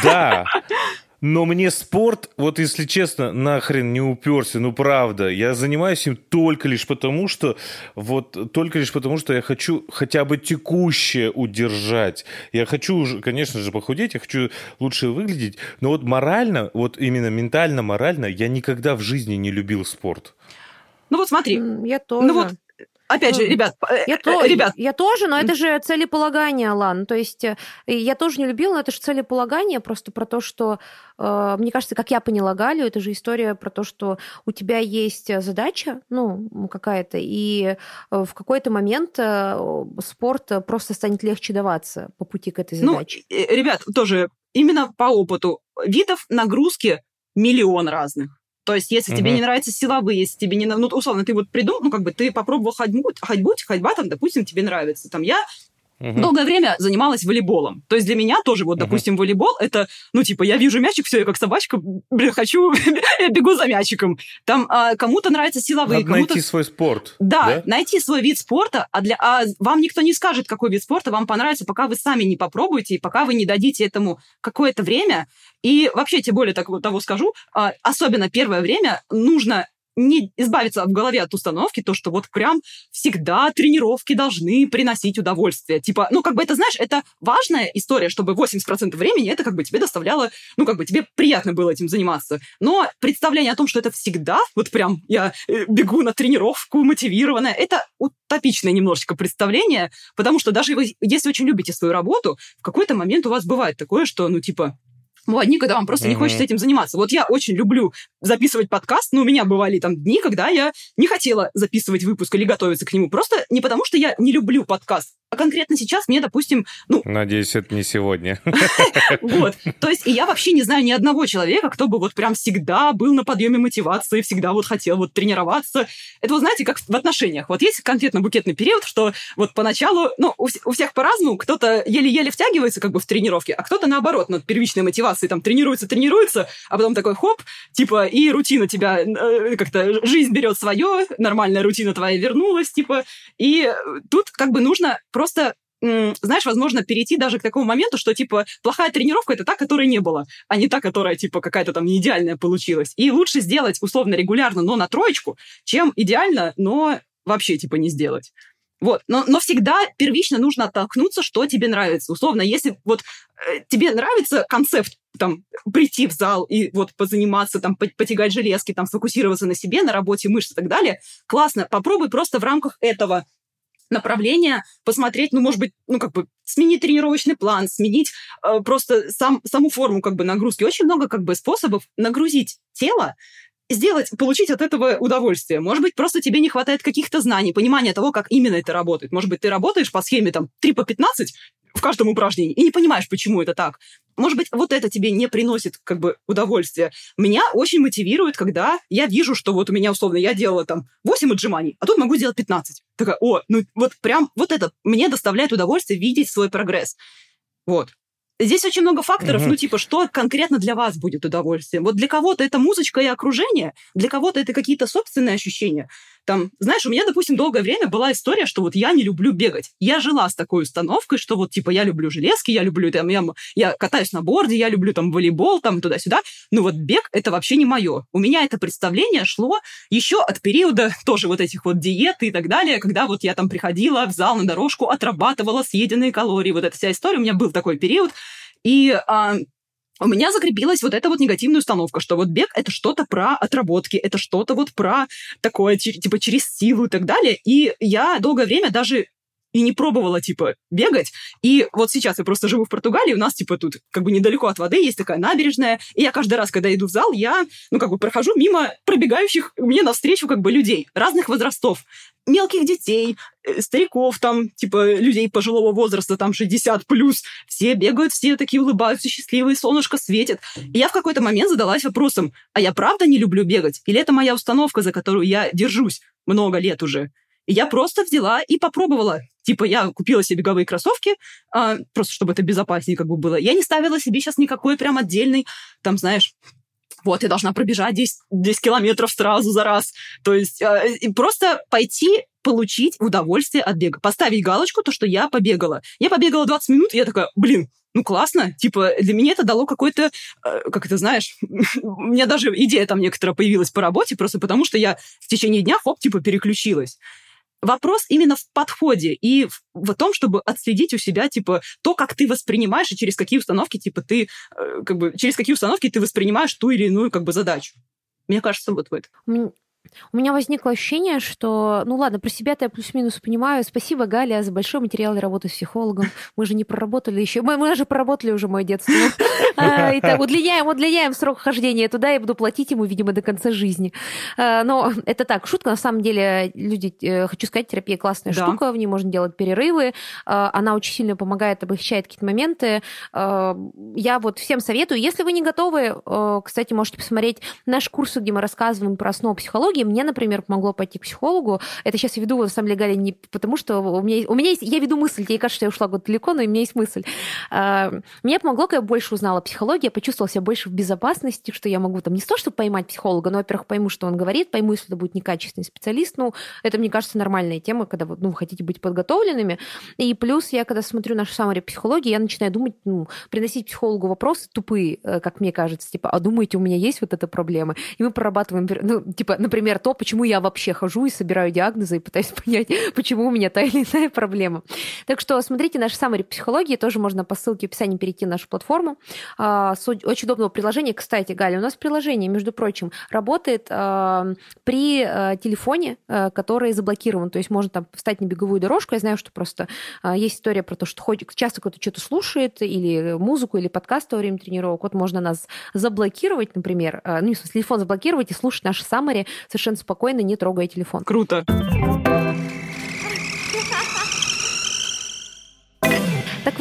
Да. Но мне спорт, вот если честно, нахрен не уперся, ну правда. Я занимаюсь им только лишь потому, что вот только лишь потому, что я хочу хотя бы текущее удержать. Я хочу, конечно же, похудеть, я хочу лучше выглядеть. Но вот морально, вот именно ментально, морально, я никогда в жизни не любил спорт. Ну вот смотри. Я тоже. Ну вот Опять же, ну, ребят, я, то, ребят. я тоже, но это же целеполагание, Алан. То есть э, я тоже не любила, но это же целеполагание просто про то, что, э, мне кажется, как я поняла Галю, это же история про то, что у тебя есть задача, ну, какая-то, и э, в какой-то момент спорт просто станет легче даваться по пути к этой ну, задаче. Ну, ребят, тоже именно по опыту видов нагрузки миллион разных. То есть, если угу. тебе не нравятся силовые, если тебе не... Ну, условно, ты вот придумал, ну, как бы ты попробовал ходьбу, ходьбу, ходьба там, допустим, тебе нравится. Там я Угу. Долгое время занималась волейболом. То есть для меня тоже, вот, допустим, угу. волейбол это, ну, типа, я вижу мячик, все, я как собачка, блин, хочу, я бегу за мячиком. Там а, кому-то нравятся силовые, Надо кому-то... найти свой спорт. Да, да, найти свой вид спорта, а, для... а вам никто не скажет, какой вид спорта вам понравится, пока вы сами не попробуете, и пока вы не дадите этому какое-то время. И вообще, тем более так, того скажу, а, особенно первое время нужно не избавиться в голове от установки, то, что вот прям всегда тренировки должны приносить удовольствие. Типа, ну, как бы это, знаешь, это важная история, чтобы 80% времени это как бы тебе доставляло, ну, как бы тебе приятно было этим заниматься. Но представление о том, что это всегда, вот прям я э, бегу на тренировку мотивированная, это утопичное немножечко представление, потому что даже вы, если очень любите свою работу, в какой-то момент у вас бывает такое, что, ну, типа, Бывают дни, когда вам просто mm-hmm. не хочется этим заниматься. Вот я очень люблю записывать подкаст, но у меня бывали там дни, когда я не хотела записывать выпуск или готовиться к нему. Просто не потому, что я не люблю подкаст, а конкретно сейчас мне, допустим, ну... Надеюсь, это не сегодня. Вот. То есть, и я вообще не знаю ни одного человека, кто бы вот прям всегда был на подъеме мотивации, всегда вот хотел вот тренироваться. Это, вы знаете, как в отношениях. Вот есть конкретно букетный период, что вот поначалу, ну, у, всех по-разному, кто-то еле-еле втягивается как бы в тренировки, а кто-то наоборот, ну, первичной мотивации там тренируется, тренируется, а потом такой хоп, типа, и рутина тебя э, как-то, жизнь берет свое, нормальная рутина твоя вернулась, типа, и тут как бы нужно просто знаешь, возможно, перейти даже к такому моменту, что, типа, плохая тренировка — это та, которой не было, а не та, которая, типа, какая-то там не идеальная получилась. И лучше сделать, условно, регулярно, но на троечку, чем идеально, но вообще, типа, не сделать. Вот. Но, но всегда первично нужно оттолкнуться, что тебе нравится. Условно, если вот э, тебе нравится концепт там прийти в зал и вот позаниматься, там потягать железки, там сфокусироваться на себе, на работе мышц и так далее, классно. Попробуй просто в рамках этого направление, посмотреть, ну, может быть, ну, как бы сменить тренировочный план, сменить э, просто сам, саму форму как бы нагрузки. Очень много как бы способов нагрузить тело, сделать, получить от этого удовольствие. Может быть, просто тебе не хватает каких-то знаний, понимания того, как именно это работает. Может быть, ты работаешь по схеме там 3 по 15 в каждом упражнении и не понимаешь, почему это так. Может быть, вот это тебе не приносит как бы удовольствия. Меня очень мотивирует, когда я вижу, что вот у меня условно я делала там 8 отжиманий, а тут могу делать 15. Такая, о, ну вот прям вот это мне доставляет удовольствие видеть свой прогресс. Вот. Здесь очень много факторов, угу. ну, типа, что конкретно для вас будет удовольствием. Вот для кого-то это музычка и окружение, для кого-то это какие-то собственные ощущения. Там, знаешь, у меня, допустим, долгое время была история, что вот я не люблю бегать. Я жила с такой установкой, что вот, типа, я люблю железки, я люблю, там, я, я катаюсь на борде, я люблю, там, волейбол, там, туда-сюда. Но вот бег — это вообще не мое. У меня это представление шло еще от периода тоже вот этих вот диет и так далее, когда вот я там приходила в зал на дорожку, отрабатывала съеденные калории. Вот эта вся история. У меня был такой период, и а, у меня закрепилась вот эта вот негативная установка, что вот бег — это что-то про отработки, это что-то вот про такое, типа, через силу и так далее. И я долгое время даже и не пробовала, типа, бегать. И вот сейчас я просто живу в Португалии, у нас, типа, тут как бы недалеко от воды есть такая набережная, и я каждый раз, когда иду в зал, я, ну, как бы прохожу мимо пробегающих мне навстречу как бы людей разных возрастов мелких детей, э, стариков, там, типа, людей пожилого возраста, там, 60 плюс. Все бегают, все такие улыбаются, счастливые, солнышко светит. И я в какой-то момент задалась вопросом, а я правда не люблю бегать? Или это моя установка, за которую я держусь много лет уже? И я просто взяла и попробовала. Типа, я купила себе беговые кроссовки, а, просто чтобы это безопаснее как бы было. Я не ставила себе сейчас никакой прям отдельный, там, знаешь, вот, я должна пробежать 10, 10 километров сразу за раз. То есть э, просто пойти получить удовольствие от бега. Поставить галочку, то, что я побегала. Я побегала 20 минут, и я такая, блин, ну классно, типа для меня это дало какой-то, э, как это знаешь, у меня даже идея там некоторая появилась по работе, просто потому что я в течение дня, хоп, типа переключилась. Вопрос именно в подходе и в, в том, чтобы отследить у себя, типа, то, как ты воспринимаешь и через какие установки, типа, ты, э, как бы, через какие установки ты воспринимаешь ту или иную, как бы, задачу. Мне кажется, вот в этом. У меня возникло ощущение, что, ну ладно, про себя-то я плюс-минус понимаю. Спасибо, Галя, за большой материал и работу с психологом. Мы же не проработали еще. Мы, мы же проработали уже мое детство. А, итак, удлиняем, удлиняем срок хождения туда, я буду платить ему, видимо, до конца жизни. А, но это так, шутка. На самом деле, люди, э, хочу сказать, терапия классная штука, в ней можно делать перерывы. А, она очень сильно помогает, облегчает какие-то моменты. Я вот всем советую, если вы не готовы, кстати, можете посмотреть наш курс, где мы рассказываем про основу психологии, мне, например, помогло пойти к психологу. Это сейчас я веду, на самом деле, Галя, не потому что у меня, у меня есть... Я веду мысль, тебе кажется, что я ушла куда далеко, но у меня есть мысль. А, мне помогло, когда я больше узнала психологию, я почувствовала себя больше в безопасности, что я могу там не то, чтобы поймать психолога, но, во-первых, пойму, что он говорит, пойму, если это будет некачественный специалист. Ну, это, мне кажется, нормальная тема, когда ну, вы хотите быть подготовленными. И плюс я, когда смотрю нашу саммари психологии, я начинаю думать, ну, приносить психологу вопросы тупые, э, как мне кажется, типа, а думаете, у меня есть вот эта проблема? И мы прорабатываем, ну, типа, например, то, почему я вообще хожу и собираю диагнозы и пытаюсь понять, почему у меня та или иная проблема. Так что смотрите наши саммари психологии, тоже можно по ссылке в описании перейти на нашу платформу. А, очень удобного приложения. Кстати, Галя, у нас приложение, между прочим, работает а, при а, телефоне, который заблокирован. То есть можно там встать на беговую дорожку. Я знаю, что просто есть история про то, что часто кто-то что-то слушает, или музыку, или подкаст во время тренировок. Вот можно нас заблокировать, например, ну, в смысле, телефон заблокировать и слушать наши саммари совершенно спокойно, не трогая телефон. Круто.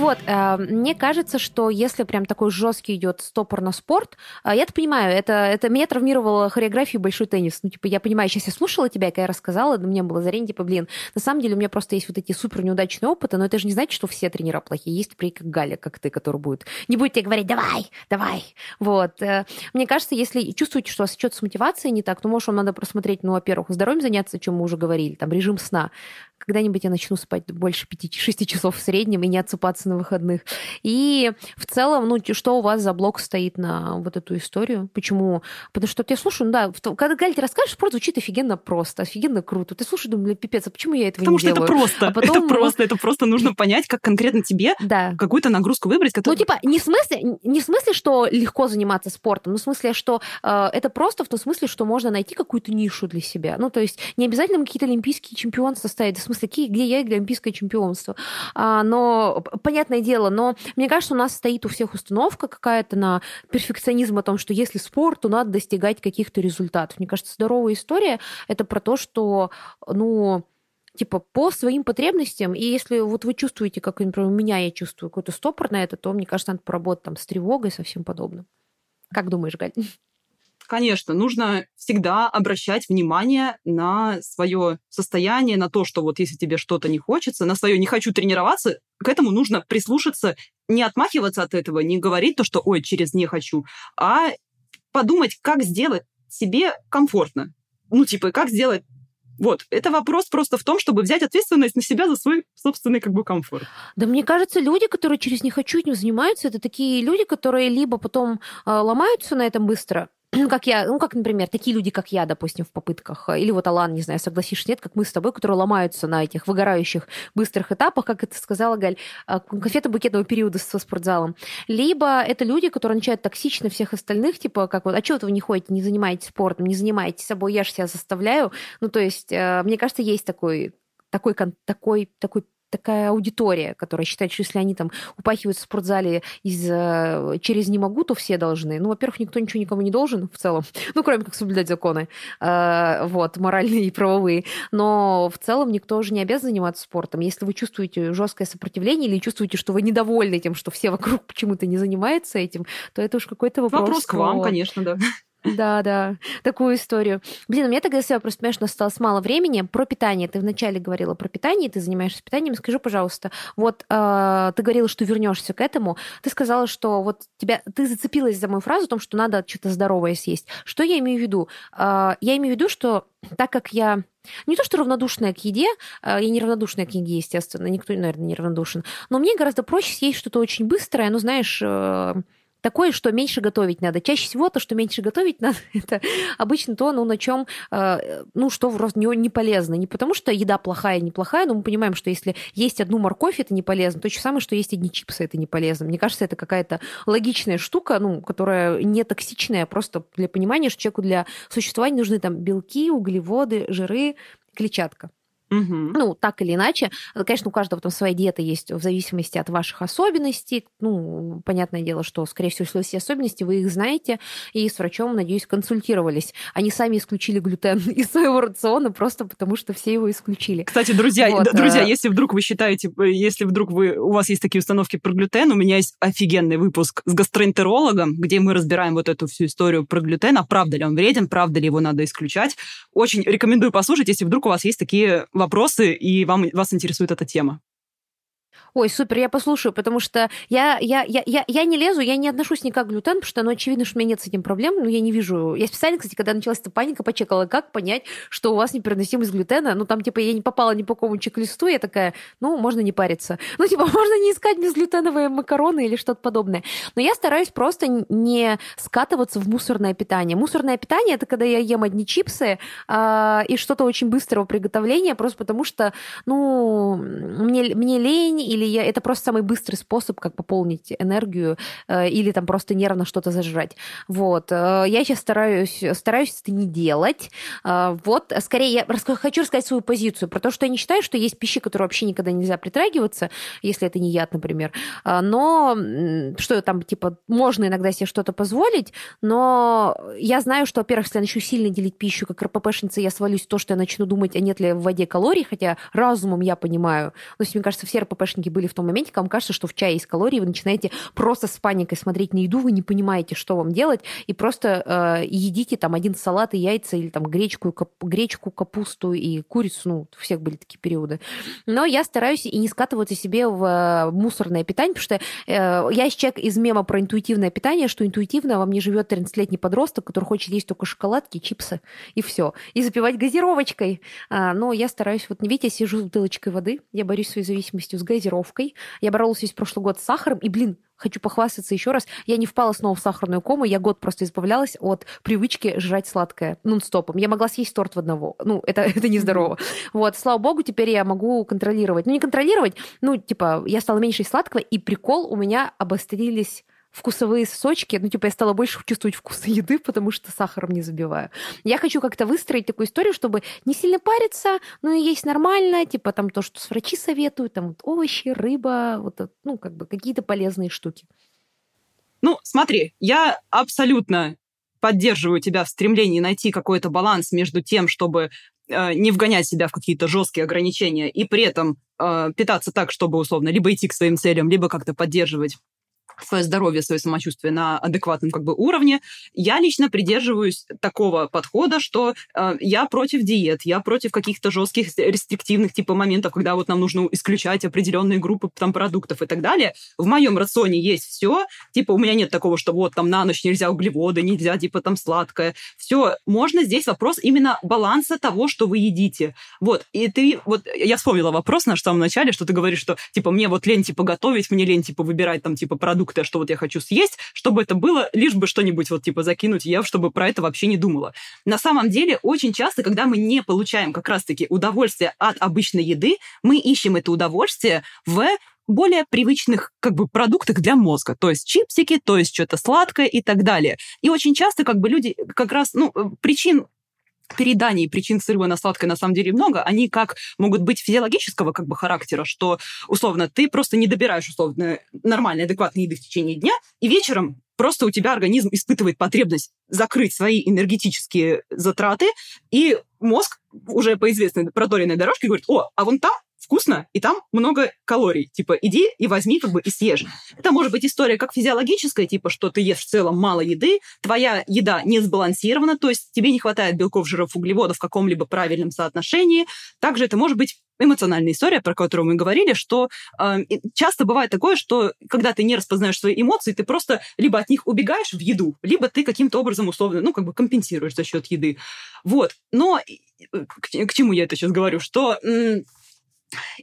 Вот, э, мне кажется, что если прям такой жесткий идет стопор на спорт, э, я это понимаю, это, это меня травмировало хореографию большой теннис. Ну, типа, я понимаю, сейчас я слушала тебя, когда я рассказала, мне было зарень, типа, блин, на самом деле у меня просто есть вот эти супер неудачные опыты, но это же не значит, что все тренера плохие. Есть, например, как Галя, как ты, который будет, не будет тебе говорить, давай, давай. Вот. Э, мне кажется, если чувствуете, что у вас что-то с мотивацией не так, то, может, вам надо просмотреть, ну, во-первых, здоровьем заняться, о чем мы уже говорили, там, режим сна. Когда-нибудь я начну спать больше 5-6 часов в среднем и не отсыпаться на выходных. И в целом, ну, что у вас за блок стоит на вот эту историю? Почему? Потому что я слушаю, ну да, когда Галя, ты расскажешь, спорт звучит офигенно просто, офигенно круто. Ты слушаешь, думаю, пипец, а почему я этого Потому не делаю? Потому что это просто. А потом... Это просто, это просто нужно понять, как конкретно тебе да. какую-то нагрузку выбрать. Которую... Ну, типа, не в, смысле, не в смысле, что легко заниматься спортом, но в смысле, что э, это просто в том смысле, что можно найти какую-то нишу для себя. Ну, то есть не обязательно какие-то олимпийские чемпионства ставить, смысле, какие, где я для олимпийское чемпионство. А, но, понятное дело, но мне кажется, у нас стоит у всех установка какая-то на перфекционизм о том, что если спорт, то надо достигать каких-то результатов. Мне кажется, здоровая история — это про то, что, ну, типа по своим потребностям. И если вот вы чувствуете, как, например, у меня я чувствую какой-то стопор на это, то мне кажется, надо поработать там с тревогой, со всем подобным. Как думаешь, Галь? Конечно, нужно всегда обращать внимание на свое состояние, на то, что вот если тебе что-то не хочется, на свое не хочу тренироваться, к этому нужно прислушаться, не отмахиваться от этого, не говорить то, что ой, через не хочу, а подумать, как сделать себе комфортно. Ну, типа, как сделать вот, это вопрос просто в том, чтобы взять ответственность на себя за свой собственный как бы комфорт. Да мне кажется, люди, которые через «не хочу» этим занимаются, это такие люди, которые либо потом э, ломаются на этом быстро, ну, как я, ну, как, например, такие люди, как я, допустим, в попытках, или вот Алан, не знаю, согласишься, нет, как мы с тобой, которые ломаются на этих выгорающих быстрых этапах, как это сказала Галь, а, конфетно-букетного периода со спортзалом. Либо это люди, которые начинают токсично всех остальных, типа, как вот, а что вы не ходите, не занимаетесь спортом, не занимаетесь собой, я же себя заставляю. Ну, то есть, э, мне кажется, есть такой такой, такой, такой такая аудитория, которая считает, что если они там упахиваются в спортзале из, э, через «не могу», то все должны. Ну, во-первых, никто ничего никому не должен в целом, ну, кроме как соблюдать законы, э, вот, моральные и правовые. Но в целом никто же не обязан заниматься спортом. Если вы чувствуете жесткое сопротивление или чувствуете, что вы недовольны тем, что все вокруг почему-то не занимаются этим, то это уж какой-то вопрос. Вопрос к вам, конечно, да. Да, да, такую историю. Блин, у меня тогда себя просто, понимаешь, осталось мало времени. Про питание. Ты вначале говорила про питание, ты занимаешься питанием. Скажи, пожалуйста, вот э, ты говорила, что вернешься к этому. Ты сказала, что вот тебя, ты зацепилась за мою фразу о том, что надо что-то здоровое съесть. Что я имею в виду? Э, я имею в виду, что так как я не то, что равнодушная к еде, я не равнодушная к еде, естественно, никто, наверное, не равнодушен, но мне гораздо проще съесть что-то очень быстрое, ну, знаешь, такое, что меньше готовить надо. Чаще всего то, что меньше готовить надо, это обычно то, ну, на чем, э, ну, что вроде не, не полезно. Не потому, что еда плохая, неплохая, но мы понимаем, что если есть одну морковь, это не полезно. То же самое, что есть одни чипсы, это не полезно. Мне кажется, это какая-то логичная штука, ну, которая не токсичная, просто для понимания, что человеку для существования нужны там белки, углеводы, жиры, клетчатка. Угу. Ну, так или иначе. Конечно, у каждого там своя диета есть в зависимости от ваших особенностей. Ну, понятное дело, что, скорее всего, если есть особенности, вы их знаете, и с врачом, надеюсь, консультировались. Они сами исключили глютен из своего рациона просто потому, что все его исключили. Кстати, друзья, вот, друзья, а... если вдруг вы считаете, если вдруг вы, у вас есть такие установки про глютен, у меня есть офигенный выпуск с гастроэнтерологом, где мы разбираем вот эту всю историю про глютен, а правда ли он вреден, правда ли его надо исключать. Очень рекомендую послушать, если вдруг у вас есть такие вопросы, и вам, вас интересует эта тема. Ой, супер, я послушаю, потому что я, я, я, я, я не лезу, я не отношусь никак к глютену, потому что, ну, очевидно, что у меня нет с этим проблем, но я не вижу. Я специально, кстати, когда началась эта паника, почекала, как понять, что у вас непереносимость глютена. Ну, там, типа, я не попала ни по какому чек-листу, я такая, ну, можно не париться. Ну, типа, можно не искать безглютеновые макароны или что-то подобное. Но я стараюсь просто не скатываться в мусорное питание. Мусорное питание – это когда я ем одни чипсы э, и что-то очень быстрого приготовления, просто потому что, ну, мне, мне лень или я... это просто самый быстрый способ, как пополнить энергию э, или там просто нервно что-то зажрать. Вот. Э, я сейчас стараюсь, стараюсь это не делать. Э, вот. Скорее, я хочу рассказать свою позицию про то, что я не считаю, что есть пищи, которые вообще никогда нельзя притрагиваться, если это не яд, например. Но что там, типа, можно иногда себе что-то позволить, но я знаю, что, во-первых, если я начну сильно делить пищу, как РППшница, я свалюсь в то, что я начну думать, а нет ли в воде калорий, хотя разумом я понимаю. Есть, мне кажется, все РППшники были в том моменте, когда вам кажется, что в чае есть калории, вы начинаете просто с паникой смотреть на еду, вы не понимаете, что вам делать, и просто э, едите там один салат и яйца, или там гречку, кап, гречку, капусту и курицу, ну, у всех были такие периоды. Но я стараюсь и не скатываться себе в э, мусорное питание, потому что э, я человек из мема про интуитивное питание, что интуитивно во мне живет 13-летний подросток, который хочет есть только шоколадки, чипсы и все. И запивать газировочкой. А, но я стараюсь, вот, видите, я сижу с бутылочкой воды, я борюсь с своей зависимостью с газировкой, газировкой. Я боролась весь прошлый год с сахаром, и, блин, хочу похвастаться еще раз, я не впала снова в сахарную кому, я год просто избавлялась от привычки жрать сладкое нон-стопом. Я могла съесть торт в одного. Ну, это, это нездорово. Вот, слава богу, теперь я могу контролировать. Ну, не контролировать, ну, типа, я стала меньше сладкого, и прикол, у меня обострились вкусовые сочки, ну, типа, я стала больше чувствовать вкус еды, потому что сахаром не забиваю. Я хочу как-то выстроить такую историю, чтобы не сильно париться, но и есть нормально, типа, там, то, что с врачи советуют, там, вот, овощи, рыба, вот, ну, как бы, какие-то полезные штуки. Ну, смотри, я абсолютно поддерживаю тебя в стремлении найти какой-то баланс между тем, чтобы э, не вгонять себя в какие-то жесткие ограничения и при этом э, питаться так, чтобы условно либо идти к своим целям, либо как-то поддерживать свое здоровье, свое самочувствие на адекватном как бы уровне. Я лично придерживаюсь такого подхода, что э, я против диет, я против каких-то жестких рестриктивных типа моментов, когда вот нам нужно исключать определенные группы там продуктов и так далее. В моем рационе есть все, типа у меня нет такого, что вот там на ночь нельзя углеводы, нельзя типа там сладкое. Все, можно здесь вопрос именно баланса того, что вы едите. Вот, и ты, вот я вспомнила вопрос наш в самом начале, что ты говоришь, что типа мне вот лень типа готовить, мне лень типа выбирать там типа продукты продукты, что вот я хочу съесть, чтобы это было, лишь бы что-нибудь вот типа закинуть, я чтобы про это вообще не думала. На самом деле, очень часто, когда мы не получаем как раз-таки удовольствие от обычной еды, мы ищем это удовольствие в более привычных как бы продуктах для мозга, то есть чипсики, то есть что-то сладкое и так далее. И очень часто как бы люди как раз, ну, э, причин переданий причин срыва на сладкое на самом деле много. Они как могут быть физиологического как бы характера, что условно ты просто не добираешь условно нормальной, адекватной еды в течение дня, и вечером просто у тебя организм испытывает потребность закрыть свои энергетические затраты, и мозг уже по известной проторенной дорожке говорит, о, а вон там вкусно, и там много калорий. Типа, иди и возьми как бы и съешь. Это может быть история как физиологическая, типа, что ты ешь в целом мало еды, твоя еда не сбалансирована, то есть тебе не хватает белков, жиров, углеводов в каком-либо правильном соотношении. Также это может быть эмоциональная история, про которую мы говорили, что э, часто бывает такое, что когда ты не распознаешь свои эмоции, ты просто либо от них убегаешь в еду, либо ты каким-то образом условно, ну, как бы компенсируешь за счет еды. Вот. Но к, к чему я это сейчас говорю? Что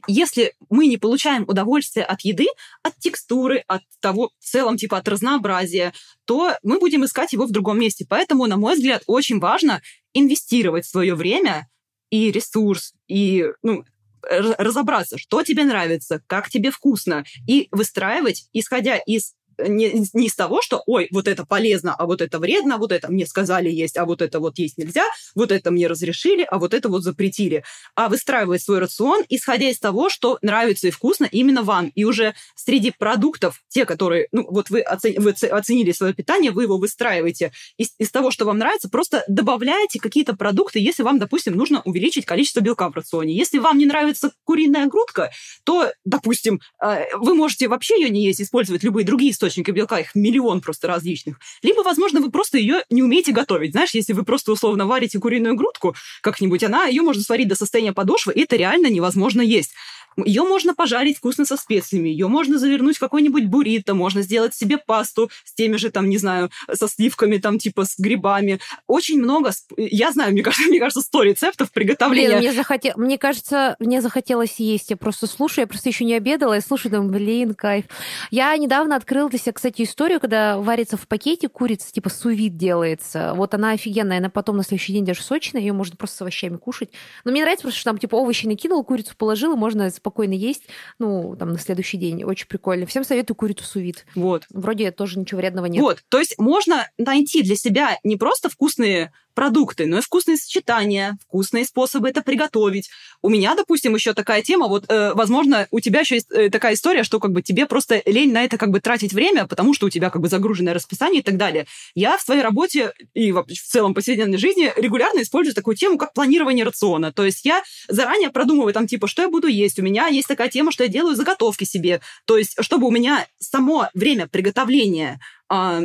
если мы не получаем удовольствие от еды, от текстуры, от того, в целом, типа, от разнообразия, то мы будем искать его в другом месте. Поэтому, на мой взгляд, очень важно инвестировать свое время и ресурс, и ну, разобраться, что тебе нравится, как тебе вкусно, и выстраивать, исходя из не, не из того, что, ой, вот это полезно, а вот это вредно, вот это мне сказали есть, а вот это вот есть нельзя, вот это мне разрешили, а вот это вот запретили. А выстраивать свой рацион, исходя из того, что нравится и вкусно именно вам. И уже среди продуктов, те, которые, ну, вот вы, оцени, вы оценили свое питание, вы его выстраиваете из, из того, что вам нравится, просто добавляете какие-то продукты, если вам, допустим, нужно увеличить количество белка в рационе. Если вам не нравится куриная грудка, то, допустим, э, вы можете вообще ее не есть, использовать любые другие источники белка, их миллион просто различных. Либо, возможно, вы просто ее не умеете готовить. Знаешь, если вы просто условно варите куриную грудку как-нибудь, она ее можно сварить до состояния подошвы, и это реально невозможно есть. Ее можно пожарить вкусно со специями, ее можно завернуть в какой-нибудь буррито, можно сделать себе пасту с теми же, там, не знаю, со сливками, там, типа, с грибами. Очень много... Я знаю, мне кажется, мне кажется, сто рецептов приготовления. Блин, мне, захотел... мне кажется, мне захотелось есть. Я просто слушаю, я просто еще не обедала, я слушаю, думаю, блин, кайф. Я недавно открыла для себя, кстати, историю, когда варится в пакете курица, типа, сувид делается. Вот она офигенная, она потом на следующий день даже сочная, ее можно просто с овощами кушать. Но мне нравится просто, что там, типа, овощи накинул, курицу положил, и можно спокойно есть, ну, там, на следующий день. Очень прикольно. Всем советую курицу сувид. Вот. Вроде тоже ничего вредного нет. Вот, то есть можно найти для себя не просто вкусные продукты, но и вкусные сочетания, вкусные способы это приготовить. У меня, допустим, еще такая тема, вот, э, возможно, у тебя еще есть э, такая история, что как бы тебе просто лень на это как бы тратить время, потому что у тебя как бы загруженное расписание и так далее. Я в своей работе и в целом повседневной жизни регулярно использую такую тему, как планирование рациона. То есть я заранее продумываю там, типа, что я буду есть. У меня есть такая тема, что я делаю заготовки себе. То есть, чтобы у меня само время приготовления а,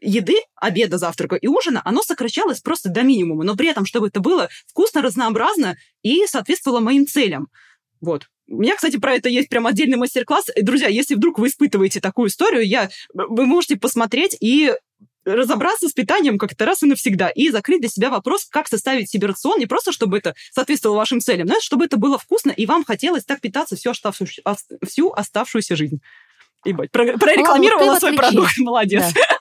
еды, обеда, завтрака и ужина, оно сокращалось просто до минимума, но при этом, чтобы это было вкусно, разнообразно и соответствовало моим целям. Вот. У меня, кстати, про это есть прям отдельный мастер-класс. Друзья, если вдруг вы испытываете такую историю, я, вы можете посмотреть и разобраться с питанием как-то раз и навсегда и закрыть для себя вопрос, как составить себе рацион, не просто чтобы это соответствовало вашим целям, но чтобы это было вкусно, и вам хотелось так питаться всю оставшуюся, всю оставшуюся жизнь. Ебать, прорекламировала Ладно, свой продукт, молодец. Да.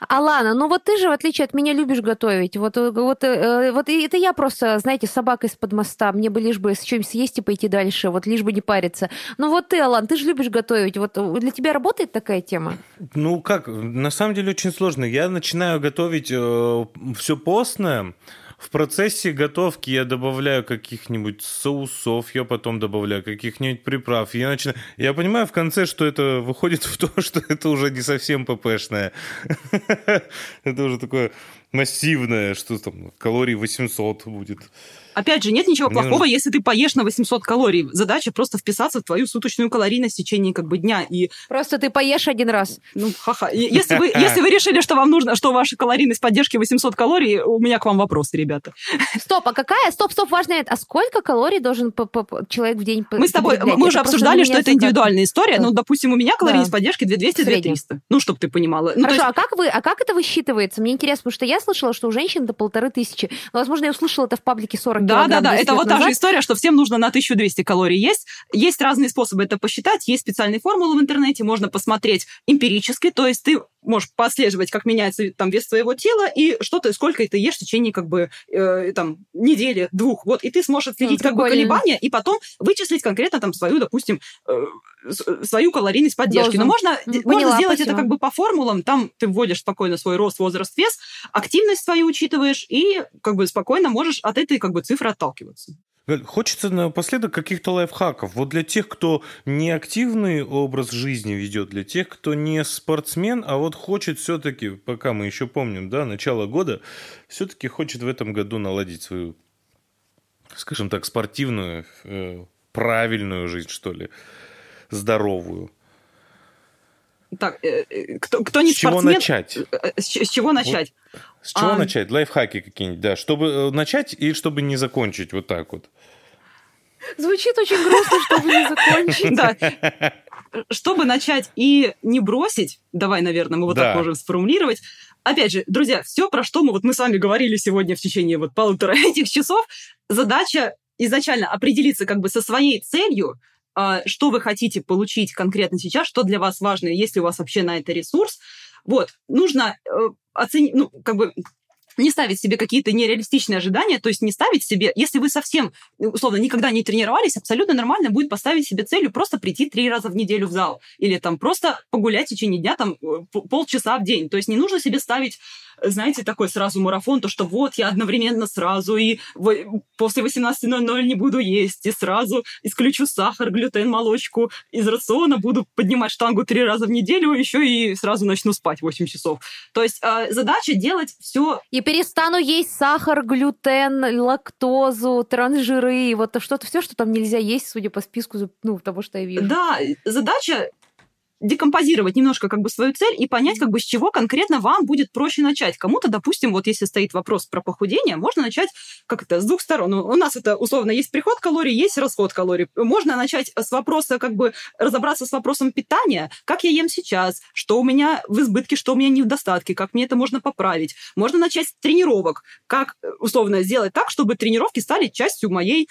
Алана, ну вот ты же, в отличие от меня, любишь готовить. Вот, э, вот, э, вот это я просто, знаете, собака из-под моста. Мне бы лишь бы с чем съесть и пойти дальше, вот лишь бы не париться. Ну вот ты, Алан, ты же любишь готовить. Вот э, для тебя работает такая тема? Ну как, на самом деле очень сложно. Я начинаю готовить э, все постное, в процессе готовки я добавляю каких-нибудь соусов, я потом добавляю каких-нибудь приправ. Я, начинаю... я понимаю в конце, что это выходит в то, что это уже не совсем ППшное. Это уже такое массивное, что там, калорий 800 будет. Опять же, нет ничего плохого, нужно... если ты поешь на 800 калорий. Задача просто вписаться в твою суточную калорийность в течение как бы дня. И... Просто ты поешь один раз. Ну, ха-ха. Если вы, если вы решили, что вам нужно, что ваша калорийность поддержки 800 калорий, у меня к вам вопросы, ребята. Стоп, а какая? Стоп, стоп, важно. А сколько калорий должен человек в день Мы с тобой, мы уже обсуждали, что это индивидуальная история. Ну, допустим, у меня калорийность поддержки 2200-2300. Ну, чтобы ты понимала. Ну, Хорошо, а, как вы, а как это высчитывается? Мне интересно, потому что я слышала, что у женщин до полторы тысячи. Возможно, я услышала это в паблике 40 да, да, да, это вот назад. та же история, что всем нужно на 1200 калорий есть. Есть разные способы это посчитать, есть специальные формулы в интернете, можно посмотреть эмпирически, то есть ты можешь послеживать, как меняется там вес твоего тела и что ты, сколько ты ешь в течение как бы э, там недели, двух, вот, и ты сможешь отследить ну, как бы колебания и потом вычислить конкретно там свою, допустим, э, свою калорийность поддержки. Дозу. Но можно, Поняла, можно сделать спасибо. это как бы по формулам, там ты вводишь спокойно свой рост, возраст, вес, активность свою учитываешь и как бы спокойно можешь от этой как бы цифры отталкиваться. Хочется напоследок каких-то лайфхаков. Вот для тех, кто не активный образ жизни ведет, для тех, кто не спортсмен, а вот хочет все-таки, пока мы еще помним, да, начало года, все-таки хочет в этом году наладить свою, скажем так, спортивную, э, правильную жизнь, что ли, здоровую. Так, э, э, кто, кто не с спортсмен... Чего начать? С, с чего начать? Вот, с чего а... начать? Лайфхаки какие-нибудь, да, чтобы начать и чтобы не закончить вот так вот. Звучит очень грустно, чтобы не закончить. Да. Чтобы начать и не бросить, давай, наверное, мы вот да. так можем сформулировать. Опять же, друзья, все, про что мы вот мы с вами говорили сегодня в течение вот полутора этих часов, задача изначально определиться как бы со своей целью, что вы хотите получить конкретно сейчас, что для вас важно, есть ли у вас вообще на это ресурс. Вот, нужно э, оценить, ну, как бы не ставить себе какие-то нереалистичные ожидания, то есть не ставить себе, если вы совсем, условно, никогда не тренировались, абсолютно нормально будет поставить себе целью просто прийти три раза в неделю в зал или там просто погулять в течение дня там э, полчаса в день. То есть не нужно себе ставить знаете, такой сразу марафон, то, что вот я одновременно сразу и после 18.00 не буду есть, и сразу исключу сахар, глютен, молочку из рациона, буду поднимать штангу три раза в неделю, еще и сразу начну спать 8 часов. То есть э, задача делать все и перестану есть сахар, глютен, лактозу, трансжиры, вот что-то все, что там нельзя есть, судя по списку, ну, того, что я вижу. Да, задача декомпозировать немножко как бы свою цель и понять, как бы с чего конкретно вам будет проще начать. Кому-то, допустим, вот если стоит вопрос про похудение, можно начать как это, с двух сторон. У нас это условно есть приход калорий, есть расход калорий. Можно начать с вопроса, как бы разобраться с вопросом питания, как я ем сейчас, что у меня в избытке, что у меня не в достатке, как мне это можно поправить. Можно начать с тренировок, как условно сделать так, чтобы тренировки стали частью моей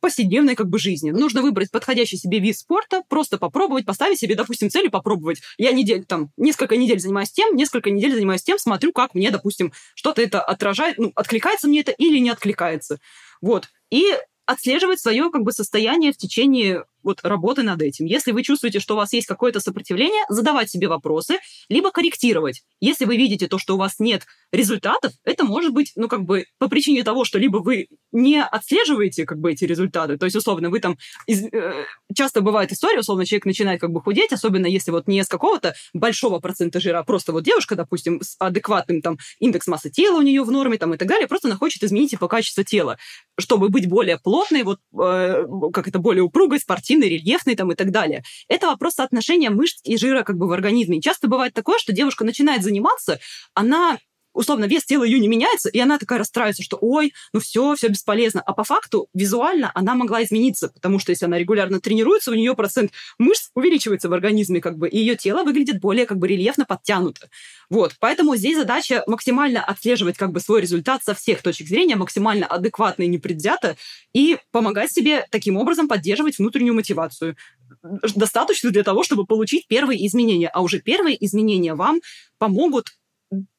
повседневной как бы жизни. Нужно выбрать подходящий себе вид спорта, просто попробовать, поставить себе, допустим, цель и попробовать. Я неделю, там, несколько недель занимаюсь тем, несколько недель занимаюсь тем, смотрю, как мне, допустим, что-то это отражает, ну, откликается мне это или не откликается. Вот. И отслеживать свое как бы состояние в течение вот работы над этим. Если вы чувствуете, что у вас есть какое-то сопротивление, задавать себе вопросы, либо корректировать. Если вы видите то, что у вас нет результатов, это может быть, ну, как бы по причине того, что либо вы не отслеживаете как бы эти результаты, то есть, условно, вы там... Из, э, часто бывает история, условно, человек начинает как бы худеть, особенно если вот не с какого-то большого процента жира, а просто вот девушка, допустим, с адекватным там индекс массы тела у нее в норме там и так далее, просто она хочет изменить типа качество тела, чтобы быть более плотной, вот э, как это, более упругой, спортивной, спортивный, рельефный там и так далее. Это вопрос соотношения мышц и жира как бы в организме. И часто бывает такое, что девушка начинает заниматься, она условно, вес тела ее не меняется, и она такая расстраивается, что ой, ну все, все бесполезно. А по факту визуально она могла измениться, потому что если она регулярно тренируется, у нее процент мышц увеличивается в организме, как бы, и ее тело выглядит более как бы рельефно подтянуто. Вот, поэтому здесь задача максимально отслеживать как бы свой результат со всех точек зрения, максимально адекватно и непредвзято, и помогать себе таким образом поддерживать внутреннюю мотивацию. Достаточно для того, чтобы получить первые изменения, а уже первые изменения вам помогут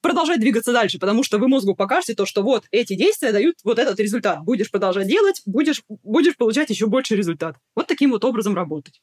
продолжать двигаться дальше, потому что вы мозгу покажете то, что вот эти действия дают вот этот результат. Будешь продолжать делать, будешь, будешь получать еще больше результат. Вот таким вот образом работать.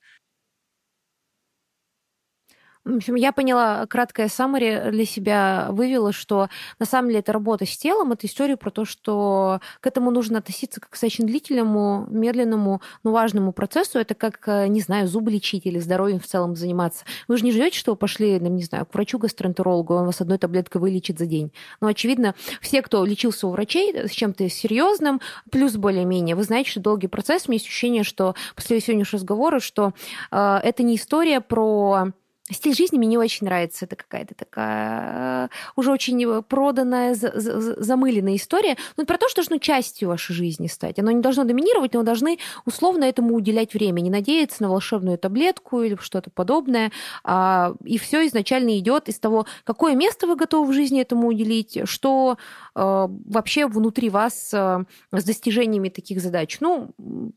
В общем, я поняла, краткое саммари для себя вывела, что на самом деле это работа с телом, это история про то, что к этому нужно относиться как к очень длительному, медленному, но важному процессу. Это как, э, не знаю, зубы лечить или здоровьем в целом заниматься. Вы же не ждете, что вы пошли, ну, не знаю, к врачу-гастроэнтерологу, он вас одной таблеткой вылечит за день. Но, очевидно, все, кто лечился у врачей с чем-то серьезным, плюс более-менее, вы знаете, что долгий процесс. У меня есть ощущение, что после сегодняшнего разговора, что э, это не история про Стиль жизни мне не очень нравится. Это какая-то такая э, уже очень э, проданная, замыленная история. Ну, про то, что должно частью вашей жизни стать. Оно не должно доминировать, но вы должны условно этому уделять время. Не надеяться на волшебную таблетку или что-то подобное. А, и все изначально идет из того, какое место вы готовы в жизни этому уделить, что э, вообще внутри вас с достижениями таких задач. Ну,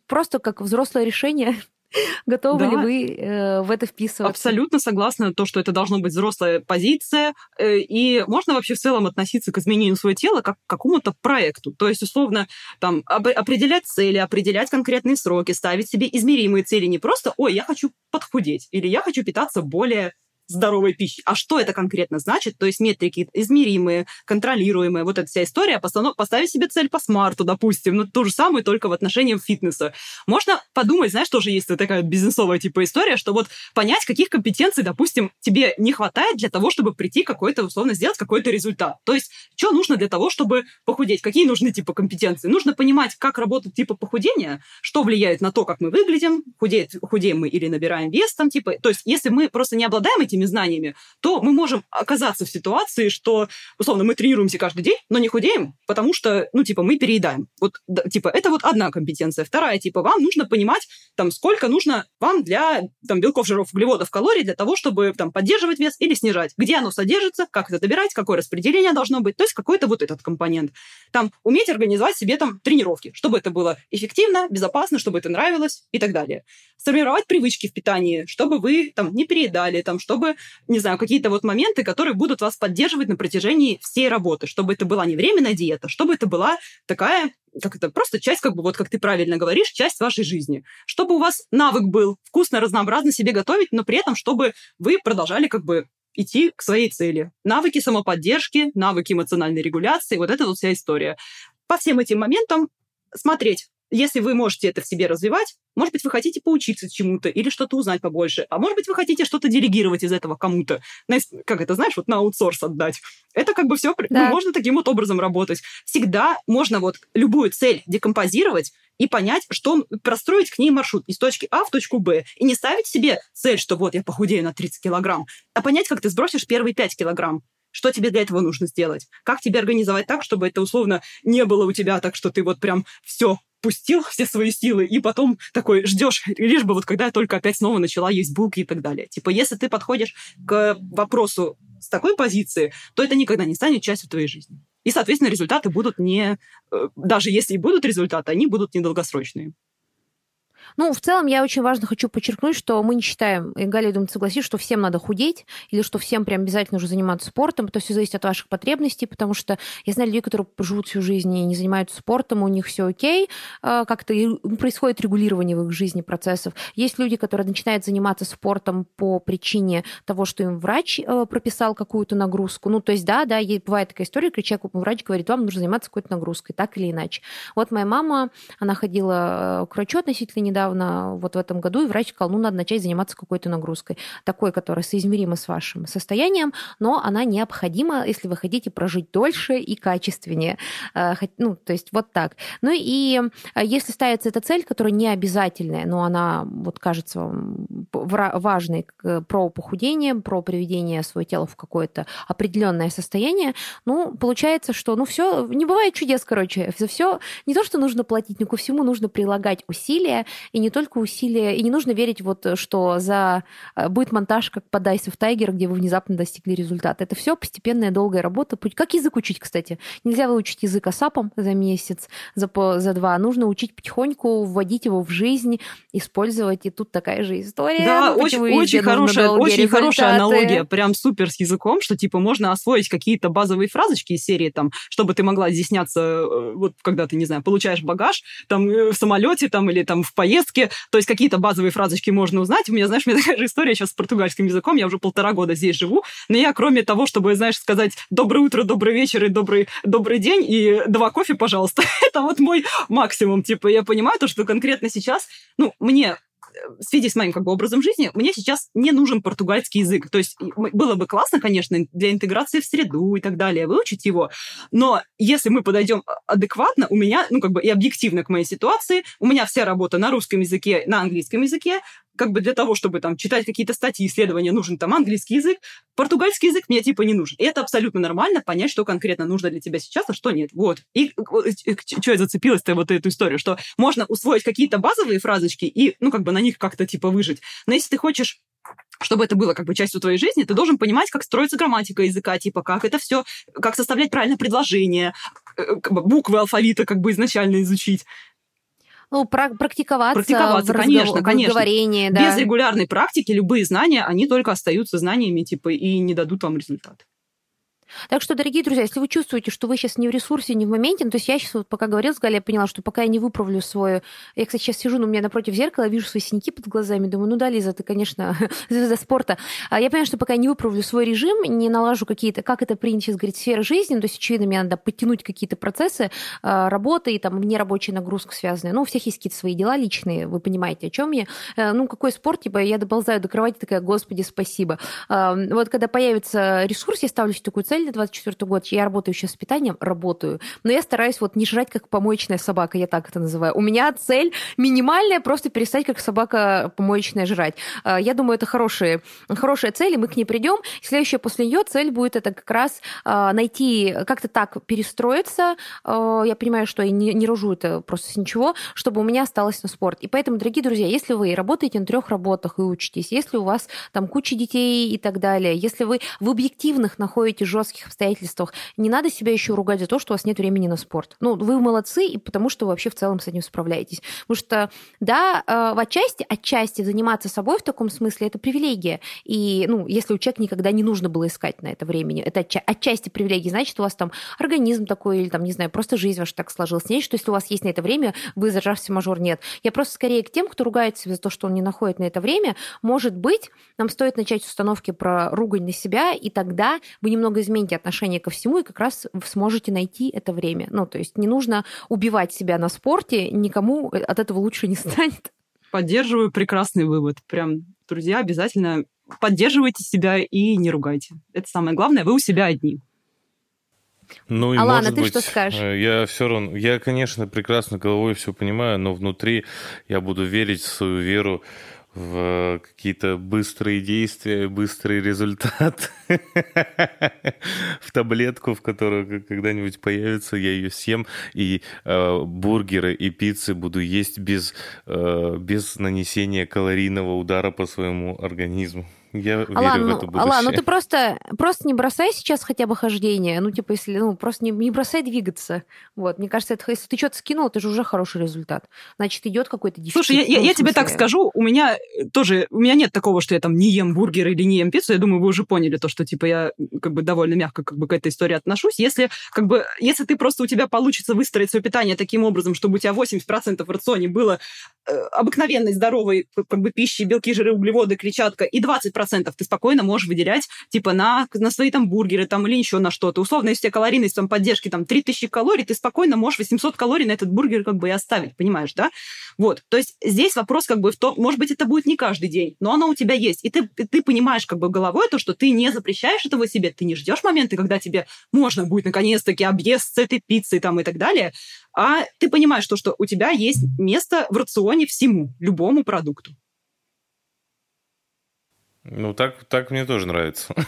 просто как взрослое решение Готовы да. ли вы э, в это вписываться? Абсолютно согласна, то, что это должна быть взрослая позиция, э, и можно вообще в целом относиться к изменению своего тела как к какому-то проекту. То есть, условно, там, об- определять цели, определять конкретные сроки, ставить себе измеримые цели, не просто «Ой, я хочу подхудеть» или «Я хочу питаться более здоровой пищи. А что это конкретно значит? То есть метрики измеримые, контролируемые, вот эта вся история, постанов... поставить себе цель по смарту, допустим, ну, то же самое, только в отношении фитнеса. Можно подумать, знаешь, тоже есть такая бизнесовая типа история, что вот понять, каких компетенций, допустим, тебе не хватает для того, чтобы прийти какой-то, условно, сделать какой-то результат. То есть, что нужно для того, чтобы похудеть? Какие нужны типа компетенции? Нужно понимать, как работают типа похудения, что влияет на то, как мы выглядим, худеет, худеем мы или набираем вес там, типа. То есть, если мы просто не обладаем этим этими знаниями, то мы можем оказаться в ситуации, что, условно, мы тренируемся каждый день, но не худеем, потому что, ну, типа, мы переедаем. Вот, да, типа, это вот одна компетенция. Вторая, типа, вам нужно понимать, там, сколько нужно вам для, там, белков, жиров, углеводов, калорий для того, чтобы, там, поддерживать вес или снижать. Где оно содержится, как это добирать, какое распределение должно быть. То есть какой-то вот этот компонент. Там, уметь организовать себе, там, тренировки, чтобы это было эффективно, безопасно, чтобы это нравилось и так далее. Сформировать привычки в питании, чтобы вы, там, не переедали, там, чтобы чтобы, не знаю, какие-то вот моменты, которые будут вас поддерживать на протяжении всей работы, чтобы это была не временная диета, чтобы это была такая как это, просто часть, как бы, вот как ты правильно говоришь, часть вашей жизни. Чтобы у вас навык был вкусно, разнообразно себе готовить, но при этом, чтобы вы продолжали как бы идти к своей цели. Навыки самоподдержки, навыки эмоциональной регуляции, вот это вот вся история. По всем этим моментам смотреть, если вы можете это в себе развивать, может быть, вы хотите поучиться чему-то или что-то узнать побольше, а может быть, вы хотите что-то делегировать из этого кому-то, как это, знаешь, вот на аутсорс отдать. Это как бы все, ну, да. ну, можно таким вот образом работать. Всегда можно вот любую цель декомпозировать и понять, что простроить к ней маршрут из точки А в точку Б. И не ставить себе цель, что вот я похудею на 30 килограмм, а понять, как ты сбросишь первые 5 килограмм. Что тебе для этого нужно сделать? Как тебе организовать так, чтобы это условно не было у тебя так, что ты вот прям все пустил все свои силы, и потом такой ждешь, лишь бы вот когда я только опять снова начала есть булки и так далее. Типа, если ты подходишь к вопросу с такой позиции, то это никогда не станет частью твоей жизни. И, соответственно, результаты будут не... Э, даже если и будут результаты, они будут недолгосрочные. Ну, в целом, я очень важно хочу подчеркнуть, что мы не считаем, и Галя, я думаю, согласись, что всем надо худеть, или что всем прям обязательно нужно заниматься спортом. Это все зависит от ваших потребностей, потому что я знаю людей, которые живут всю жизнь и не занимаются спортом, у них все окей, а, как-то происходит регулирование в их жизни процессов. Есть люди, которые начинают заниматься спортом по причине того, что им врач э, прописал какую-то нагрузку. Ну, то есть, да, да, бывает такая история, когда человек, врач говорит, вам нужно заниматься какой-то нагрузкой, так или иначе. Вот моя мама, она ходила э, к врачу относительно недавно, недавно, вот в этом году, и врач сказал, ну, надо начать заниматься какой-то нагрузкой, такой, которая соизмерима с вашим состоянием, но она необходима, если вы хотите прожить дольше и качественнее. Э, ну, то есть вот так. Ну и э, если ставится эта цель, которая не обязательная, но она вот кажется важной про похудение, про приведение своего тела в какое-то определенное состояние, ну, получается, что, ну, все, не бывает чудес, короче, за все не то, что нужно платить, но ко всему нужно прилагать усилия, и не только усилия, и не нужно верить вот, что за э, будет монтаж, как по Dice of Tiger, где вы внезапно достигли результата. Это все постепенная долгая работа. Как язык учить, кстати. Нельзя выучить язык асапом за месяц, за, за два. Нужно учить потихоньку, вводить его в жизнь, использовать. И тут такая же история. Да, ну, очень, очень, хорошая, очень хорошая аналогия. Прям супер с языком, что типа можно освоить какие-то базовые фразочки из серии, там, чтобы ты могла изъясняться, э, вот когда ты, не знаю, получаешь багаж, там, э, в самолете, там, или там в поездке, поездке, то есть какие-то базовые фразочки можно узнать. У меня, знаешь, у меня такая же история сейчас с португальским языком, я уже полтора года здесь живу, но я, кроме того, чтобы, знаешь, сказать «доброе утро», «добрый вечер» и «добрый, добрый день» и «два кофе, пожалуйста», это вот мой максимум. Типа, я понимаю то, что конкретно сейчас, ну, мне в связи с моим как бы образом жизни, мне сейчас не нужен португальский язык. То есть было бы классно, конечно, для интеграции в среду и так далее, выучить его, но если мы подойдем адекватно, у меня, ну, как бы и объективно к моей ситуации, у меня вся работа на русском языке, на английском языке, как бы для того, чтобы там читать какие-то статьи, исследования, нужен там английский язык, португальский язык мне типа не нужен. И это абсолютно нормально, понять, что конкретно нужно для тебя сейчас, а что нет. Вот. И что я зацепилась-то вот эту историю, что можно усвоить какие-то базовые фразочки и, ну, как бы на них как-то типа выжить. Но если ты хочешь чтобы это было как бы частью твоей жизни, ты должен понимать, как строится грамматика языка, типа как это все, как составлять правильно предложение, э, буквы алфавита как бы изначально изучить. Ну, практиковаться, практиковаться, в конечно, конечно. говорении, да. Без регулярной практики любые знания, они только остаются знаниями, типа, и не дадут вам результат. Так что, дорогие друзья, если вы чувствуете, что вы сейчас не в ресурсе, не в моменте, ну, то есть я сейчас вот пока говорила с Галей, я поняла, что пока я не выправлю свою... Я, кстати, сейчас сижу, но у меня напротив зеркала, вижу свои синяки под глазами, думаю, ну да, Лиза, ты, конечно, звезда спорта. А я понимаю, что пока я не выправлю свой режим, не налажу какие-то, как это принято сейчас говорить, сферы жизни, ну, то есть, очевидно, мне надо подтянуть какие-то процессы а, работы и там нерабочая нагрузка связанная. Ну, у всех есть какие-то свои дела личные, вы понимаете, о чем я. Э, ну, какой спорт, типа, я доползаю до кровати, такая, господи, спасибо. Вот когда появится ресурс, я ставлю себе такую цель на 24 год, я работаю сейчас с питанием, работаю, но я стараюсь вот не жрать как помоечная собака, я так это называю. У меня цель минимальная, просто перестать как собака помоечная жрать. А, я думаю, это хорошая, хорошая цель, и мы к ней придем. Следующая после нее цель будет это как раз а, найти, как-то так перестроиться. А, я понимаю, что я не, не рожу это просто с ничего, чтобы у меня осталось на спорт. И поэтому, дорогие друзья, если вы работаете на трех работах и учитесь, если у вас там куча детей и так далее, если вы в объективных находите жестких жестких обстоятельствах, не надо себя еще ругать за то, что у вас нет времени на спорт. Ну, вы молодцы, и потому что вы вообще в целом с этим справляетесь. Потому что, да, э, в отчасти, отчасти заниматься собой в таком смысле это привилегия. И, ну, если у человека никогда не нужно было искать на это времени, это отчасти привилегия, значит, у вас там организм такой, или там, не знаю, просто жизнь ваша так сложилась. Не что если у вас есть на это время, вы зажавшийся мажор, нет. Я просто скорее к тем, кто ругает себя за то, что он не находит на это время. Может быть, нам стоит начать установки про ругань на себя, и тогда вы немного измените отношение ко всему, и как раз сможете найти это время. Ну, то есть не нужно убивать себя на спорте, никому от этого лучше не станет. Поддерживаю прекрасный вывод. Прям, друзья, обязательно поддерживайте себя и не ругайте. Это самое главное, вы у себя одни. Ну и Алана, может ты быть, что скажешь? Э, я все равно, я, конечно, прекрасно головой все понимаю, но внутри я буду верить в свою веру в какие-то быстрые действия, быстрый результат в таблетку, в которую когда-нибудь появится, я ее съем, и э, бургеры и пиццы буду есть без, э, без нанесения калорийного удара по своему организму. Я верю Алан, в ну, это будущее. Алан, ну ты просто, просто не бросай сейчас хотя бы хождение. Ну, типа, если, ну, просто не, не бросай двигаться. Вот, мне кажется, это, если ты что-то скинул, это же уже хороший результат. Значит, идет какой-то дефицит. Слушай, я, я, я тебе так скажу, у меня э, тоже, у меня нет такого, что я там не ем бургер или не ем пиццу. Я думаю, вы уже поняли то, что, типа, я как бы довольно мягко как бы к этой истории отношусь. Если, как бы, если ты просто у тебя получится выстроить свое питание таким образом, чтобы у тебя 80% в рационе было э, обыкновенной, здоровой как бы пищи, белки, жиры, углеводы, клетчатка, и 20% ты спокойно можешь выделять, типа, на, на свои там бургеры там или еще на что-то. Условно, если у тебя калорийность там поддержки там 3000 калорий, ты спокойно можешь 800 калорий на этот бургер как бы и оставить, понимаешь, да? Вот, то есть здесь вопрос как бы в том, может быть, это будет не каждый день, но оно у тебя есть, и ты, ты понимаешь как бы головой то, что ты не запрещаешь этого себе, ты не ждешь моменты, когда тебе можно будет наконец-таки объезд с этой пиццей там и так далее, а ты понимаешь то, что у тебя есть место в рационе всему, любому продукту. Ну, так, так мне тоже нравится.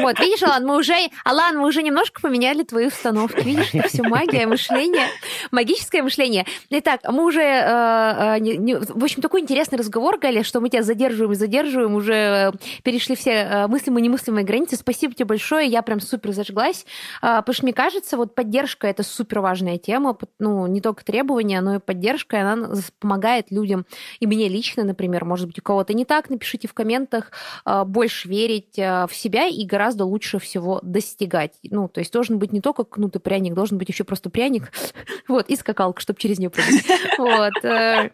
Вот, видишь, Алан, мы уже, Алан, мы уже немножко поменяли твои установки. Видишь, это все магия, мышление, магическое мышление. Итак, мы уже, э, э, в общем, такой интересный разговор, Галя, что мы тебя задерживаем и задерживаем, уже э, перешли все мыслимые и немыслимые границы. Спасибо тебе большое, я прям супер зажглась, потому что мне кажется, вот поддержка – это супер важная тема, ну, не только требования, но и поддержка, она помогает людям, и мне лично, например, может быть, у кого-то не так, напишите в комментариях, моментах а, больше верить а, в себя и гораздо лучше всего достигать. Ну, то есть должен быть не только кнутый пряник, должен быть еще просто пряник, вот, и скакалка, чтобы через нее прыгать. Вот. Э,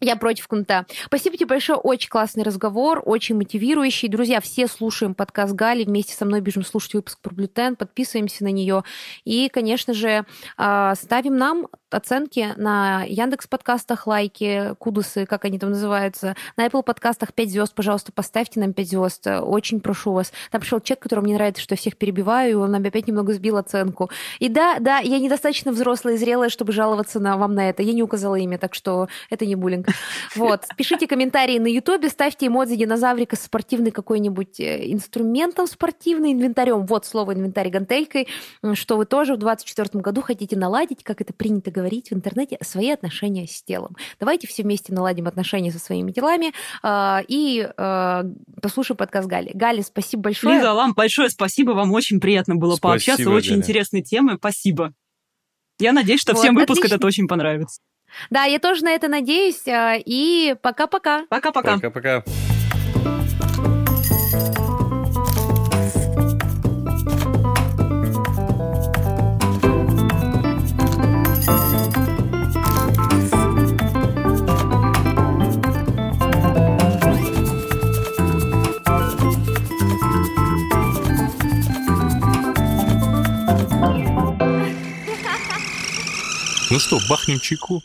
я против кнута. Спасибо тебе большое, очень классный разговор, очень мотивирующий. Друзья, все слушаем подкаст Гали, вместе со мной бежим слушать выпуск про глютен, подписываемся на нее. И, конечно же, а, ставим нам оценки на Яндекс подкастах, лайки, кудусы, как они там называются, на Apple подкастах 5 звезд, пожалуйста, поставьте нам 5 звезд. Очень прошу вас. Там пришел человек, которому мне нравится, что я всех перебиваю, и он нам опять немного сбил оценку. И да, да, я недостаточно взрослая и зрелая, чтобы жаловаться на вам на это. Я не указала имя, так что это не буллинг. Вот. Пишите комментарии на Ютубе, ставьте эмодзи динозаврика спортивный какой-нибудь э, инструментом спортивный, инвентарем. Вот слово инвентарь гантелькой, что вы тоже в 2024 году хотите наладить, как это принято говорить в интернете, свои отношения с телом. Давайте все вместе наладим отношения со своими телами э, и э, послушаем подкаст Гали. Гали, спасибо большое. Лиза, вам большое спасибо, вам очень приятно было спасибо, пообщаться, очень Галя. интересные темы, спасибо. Я надеюсь, что вот, всем выпуск отлично. этот очень понравится. Да, я тоже на это надеюсь. А, и пока-пока. Пока-пока. Пока-пока. Ну что, бахнем чайку?